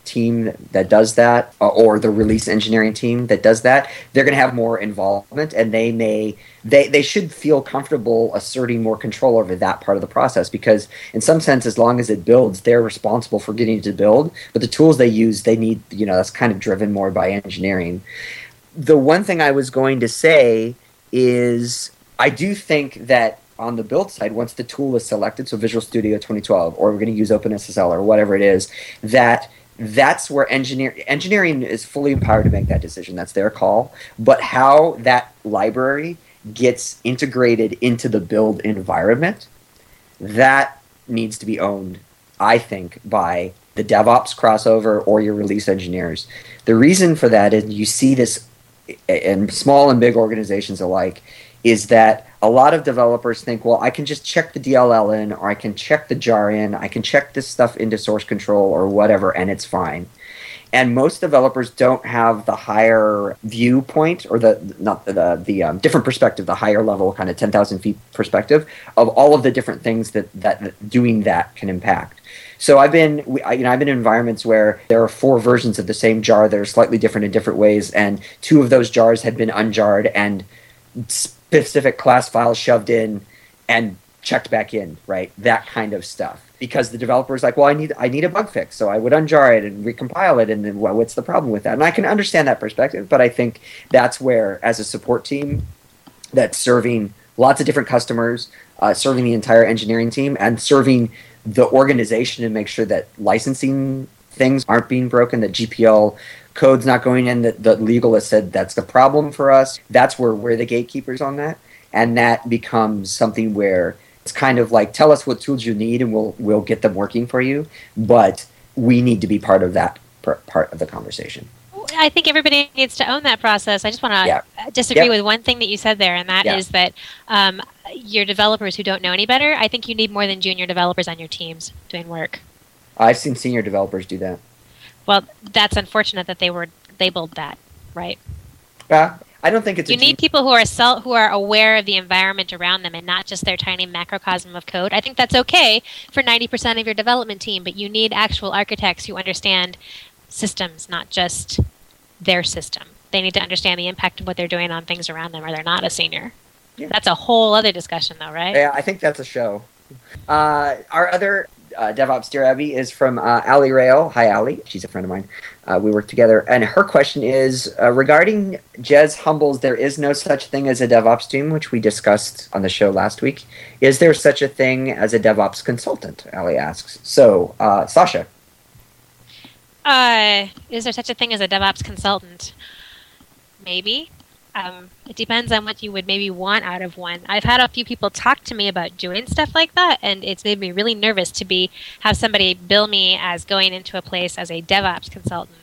team that does that, uh, or the release engineering team that does that, they're going to have more involvement, and they may they they should feel comfortable asserting more control over that part of the process because in some sense as long as it builds they're responsible for getting it to build but the tools they use they need you know that's kind of driven more by engineering. The one thing i was going to say is i do think that on the build side once the tool is selected so visual studio 2012 or we're going to use openssl or whatever it is that that's where engineer engineering is fully empowered to make that decision that's their call but how that library gets integrated into the build environment, that needs to be owned, I think, by the DevOps crossover or your release engineers. The reason for that is you see this in small and big organizations alike is that a lot of developers think, well, I can just check the DLL in, or I can check the jar in, I can check this stuff into source control or whatever, and it's fine and most developers don't have the higher viewpoint or the not the the, the um, different perspective, the higher level kind of ten thousand feet perspective of all of the different things that, that, doing that can impact. So I've been, you know, I've been in environments where there are four versions of the same jar that are slightly different in different ways, and two of those jars had been unjarred and specific class files shoved in and checked back in, right? That kind of stuff because the developer is like, well, I need I need a bug fix, so I would unjar it and recompile it, and then well, what's the problem with that? And I can understand that perspective, but I think that's where, as a support team, that's serving lots of different customers, uh, serving the entire engineering team, and serving the organization to make sure that licensing things aren't being broken, that GPL code's not going in, that the legal has said that's the problem for us. That's where we're the gatekeepers on that, and that becomes something where it's kind of like tell us what tools you need and we'll we'll get them working for you but we need to be part of that part of the conversation I think everybody needs to own that process. I just want to yeah. disagree yep. with one thing that you said there, and that yeah. is that um, your developers who don't know any better, I think you need more than junior developers on your teams doing work. I've seen senior developers do that. Well, that's unfortunate that they were labeled that, right? Yeah, I don't think it's. You need people who are self, who are aware of the environment around them and not just their tiny macrocosm of code. I think that's okay for ninety percent of your development team, but you need actual architects who understand systems, not just their system. They need to understand the impact of what they're doing on things around them, or they're not a senior. Yeah. That's a whole other discussion, though, right? Yeah, I think that's a show. Uh, our other uh, DevOps Dear Abby is from uh, Ali Rayo. Hi, Ali. She's a friend of mine. Uh, we work together. And her question is uh, regarding Jez Humble's, there is no such thing as a DevOps team, which we discussed on the show last week. Is there such a thing as a DevOps consultant? Ali asks. So, uh, Sascha. Uh, is there such a thing as a DevOps consultant? Maybe. Um, it depends on what you would maybe want out of one. I've had a few people talk to me about doing stuff like that, and it's made me really nervous to be have somebody bill me as going into a place as a DevOps consultant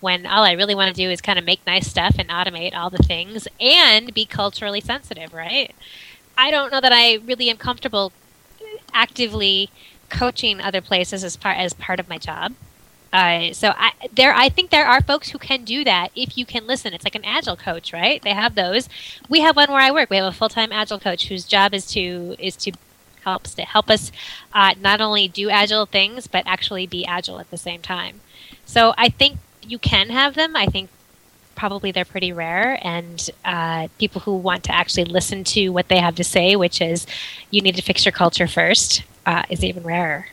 when all I really want to do is kind of make nice stuff and automate all the things and be culturally sensitive, right? I don't know that I really am comfortable actively coaching other places as part as part of my job. Uh, so I, there, I think there are folks who can do that if you can listen. It's like an agile coach, right? They have those. We have one where I work. We have a full time agile coach whose job is to is to helps to help us uh, not only do agile things but actually be agile at the same time. So I think you can have them. I think probably they're pretty rare, and uh, people who want to actually listen to what they have to say, which is you need to fix your culture first, uh, is even rarer.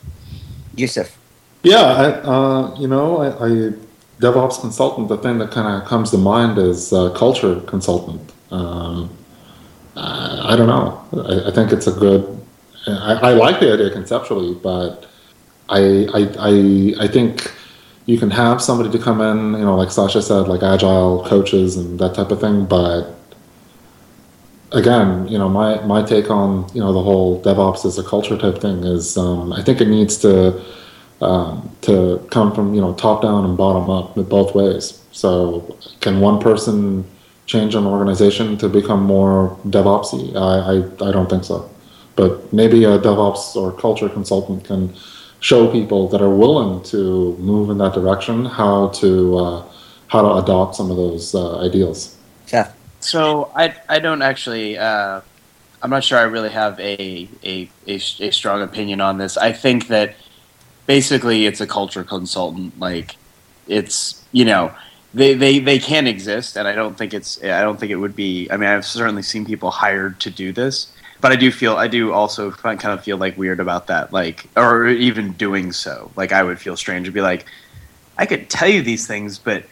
Yusuf. Yeah, I, uh, you know, I, I, DevOps consultant. The thing that kind of comes to mind is uh, culture consultant. Um, I, I, don't know. I, I, think it's a good. I, like the idea conceptually, but I, I, I, think you can have somebody to come in, you know, like Sascha said, like agile coaches and that type of thing. But again, you know, my my take on you know the whole DevOps as a culture type thing is um, I think it needs to um, to come from you know top down and bottom up both ways. So can one person change an organization to become more DevOpsy? I, I, I don't think so. But maybe a DevOps or culture consultant can show people that are willing to move in that direction how to uh, how to adopt some of those uh, ideals. Yeah. So I I don't actually. Uh, I'm not sure I really have a, a, a, a strong opinion on this. I think that basically it's a culture consultant like it's you know they, they they can exist, and I don't think it's I don't think it would be. I mean, I've certainly seen people hired to do this, but I do feel I do also kind of feel like weird about that, like or even doing so. Like I would feel strange to be like, I could tell you these things, but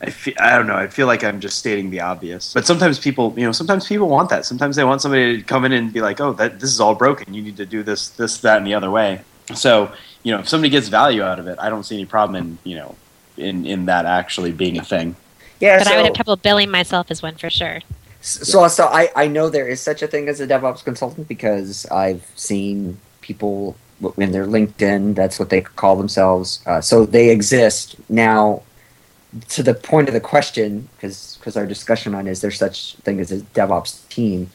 I feel, I don't know. I feel like I'm just stating the obvious. But sometimes people, you know, sometimes people want that. Sometimes they want somebody to come in and be like, "Oh, that this is all broken. You need to do this, this, that, and the other way." So, you know, if somebody gets value out of it, I don't see any problem in, you know, in in that actually being a thing. Yeah, But so, I would have trouble billing myself as one for sure. so so I I know there is such a thing as a DevOps consultant because I've seen people in their LinkedIn. That's what they call themselves. Uh, so they exist now. To the point of the question, because because our discussion on is there such thing as a DevOps team?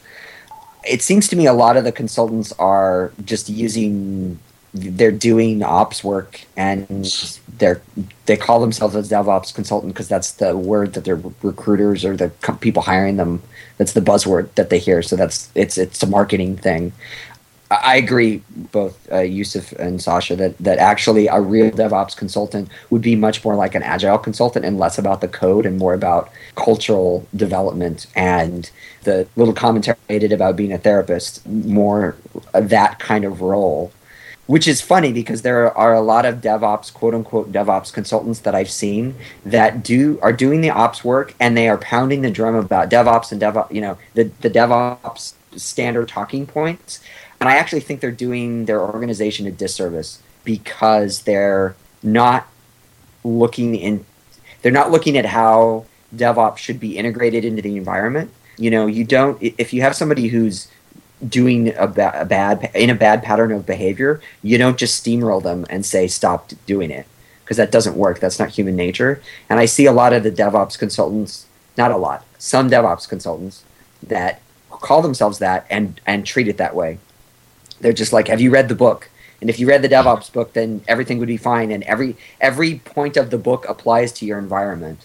It seems to me a lot of the consultants are just using they're doing ops work and they're they call themselves a DevOps consultant because that's the word that their recruiters or the people hiring them that's the buzzword that they hear. So that's it's it's a marketing thing. I agree, both uh, Yusuf and Sascha, that that actually a real DevOps consultant would be much more like an agile consultant and less about the code and more about cultural development and the little commentary I made about being a therapist, more that kind of role which is funny because there are a lot of DevOps, quote unquote DevOps consultants that I've seen that do are doing the ops work and they are pounding the drum about DevOps and DevOps, you know, the, the DevOps standard talking points. And I actually think they're doing their organization a disservice because they're not looking in they're not looking at how DevOps should be integrated into the environment. You know, you don't if you have somebody who's doing a, ba- a bad in a bad pattern of behavior, you don't just steamroll them and say stop doing it because that doesn't work. That's not human nature. And I see a lot of the DevOps consultants, not a lot, some DevOps consultants that call themselves that and and treat it that way. They're just like, "Have you read the book?" And if you read the DevOps book, then everything would be fine, and every every point of the book applies to your environment.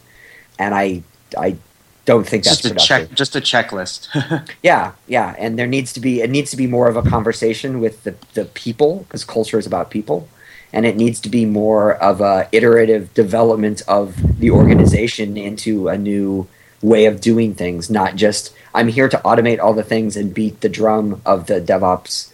And I I don't think that's Just a productive. check, just a checklist. Yeah, yeah, and there needs to be it needs to be more of a conversation with the the people because culture is about people, and it needs to be more of a iterative development of the organization into a new way of doing things, not just I'm here to automate all the things and beat the drum of the DevOps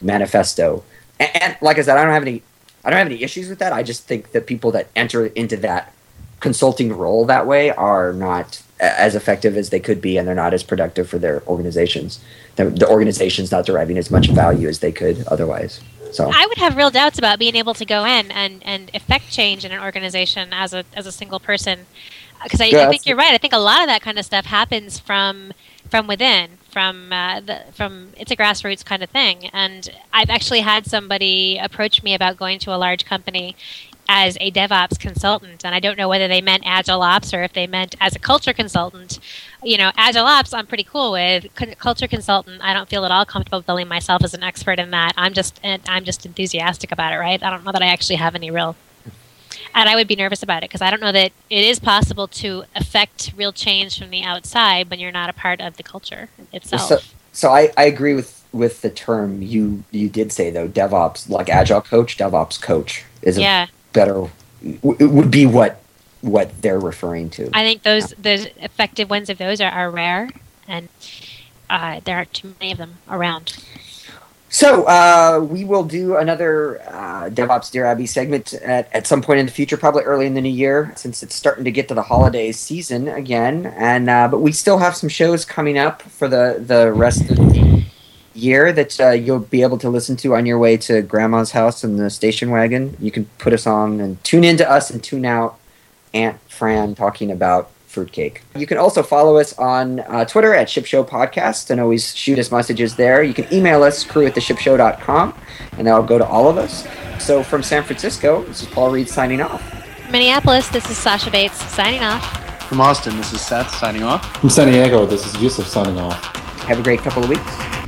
manifesto. And, and like I said, I don't have any I don't have any issues with that. I just think that people that enter into that consulting role that way are not as effective as they could be and they're not as productive for their organizations the, the organization's not deriving as much value as they could otherwise so I would have real doubts about being able to go in and, and effect change in an organization as a as a single person, because I, Yeah, I think you're right. I think a lot of that kind of stuff happens from from within, from uh, the from it's a grassroots kind of thing. And I've actually had somebody approach me about going to a large company as a DevOps consultant, and I don't know whether they meant Agile Ops or if they meant as a culture consultant. You know, Agile Ops, I'm pretty cool with. C- culture consultant, I don't feel at all comfortable billing myself as an expert in that. I'm just, eh, I'm just enthusiastic about it, right? I don't know that I actually have any real. And I would be nervous about it because I don't know that it is possible to affect real change from the outside when you're not a part of the culture itself. so, so I, I agree with with the term you you did say though devops like agile coach devops coach is a yeah, better w- it would be what what they're referring to I think those those effective ones of those are, are rare, and uh, there aren't too many of them around. So uh, we will do another uh, DevOps Dear Abby segment at, at some point in the future, probably early in the new year, since it's starting to get to the holiday season again. And uh, but we still have some shows coming up for the the rest of the year that uh, you'll be able to listen to on your way to Grandma's house in the station wagon. You can put us on and tune in to us and tune out Aunt Fran talking about fruitcake. You can also follow us on uh, Twitter at Ship Show Podcast and always shoot us messages there. You can email us, crew at theshipshow.com, and that'll go to all of us. So from San Francisco, this is Paul Reed signing off. Minneapolis, this is Sascha Bates signing off. From Austin, this is Seth signing off. From San Diego, this is Yusuf signing off. Have a great couple of weeks.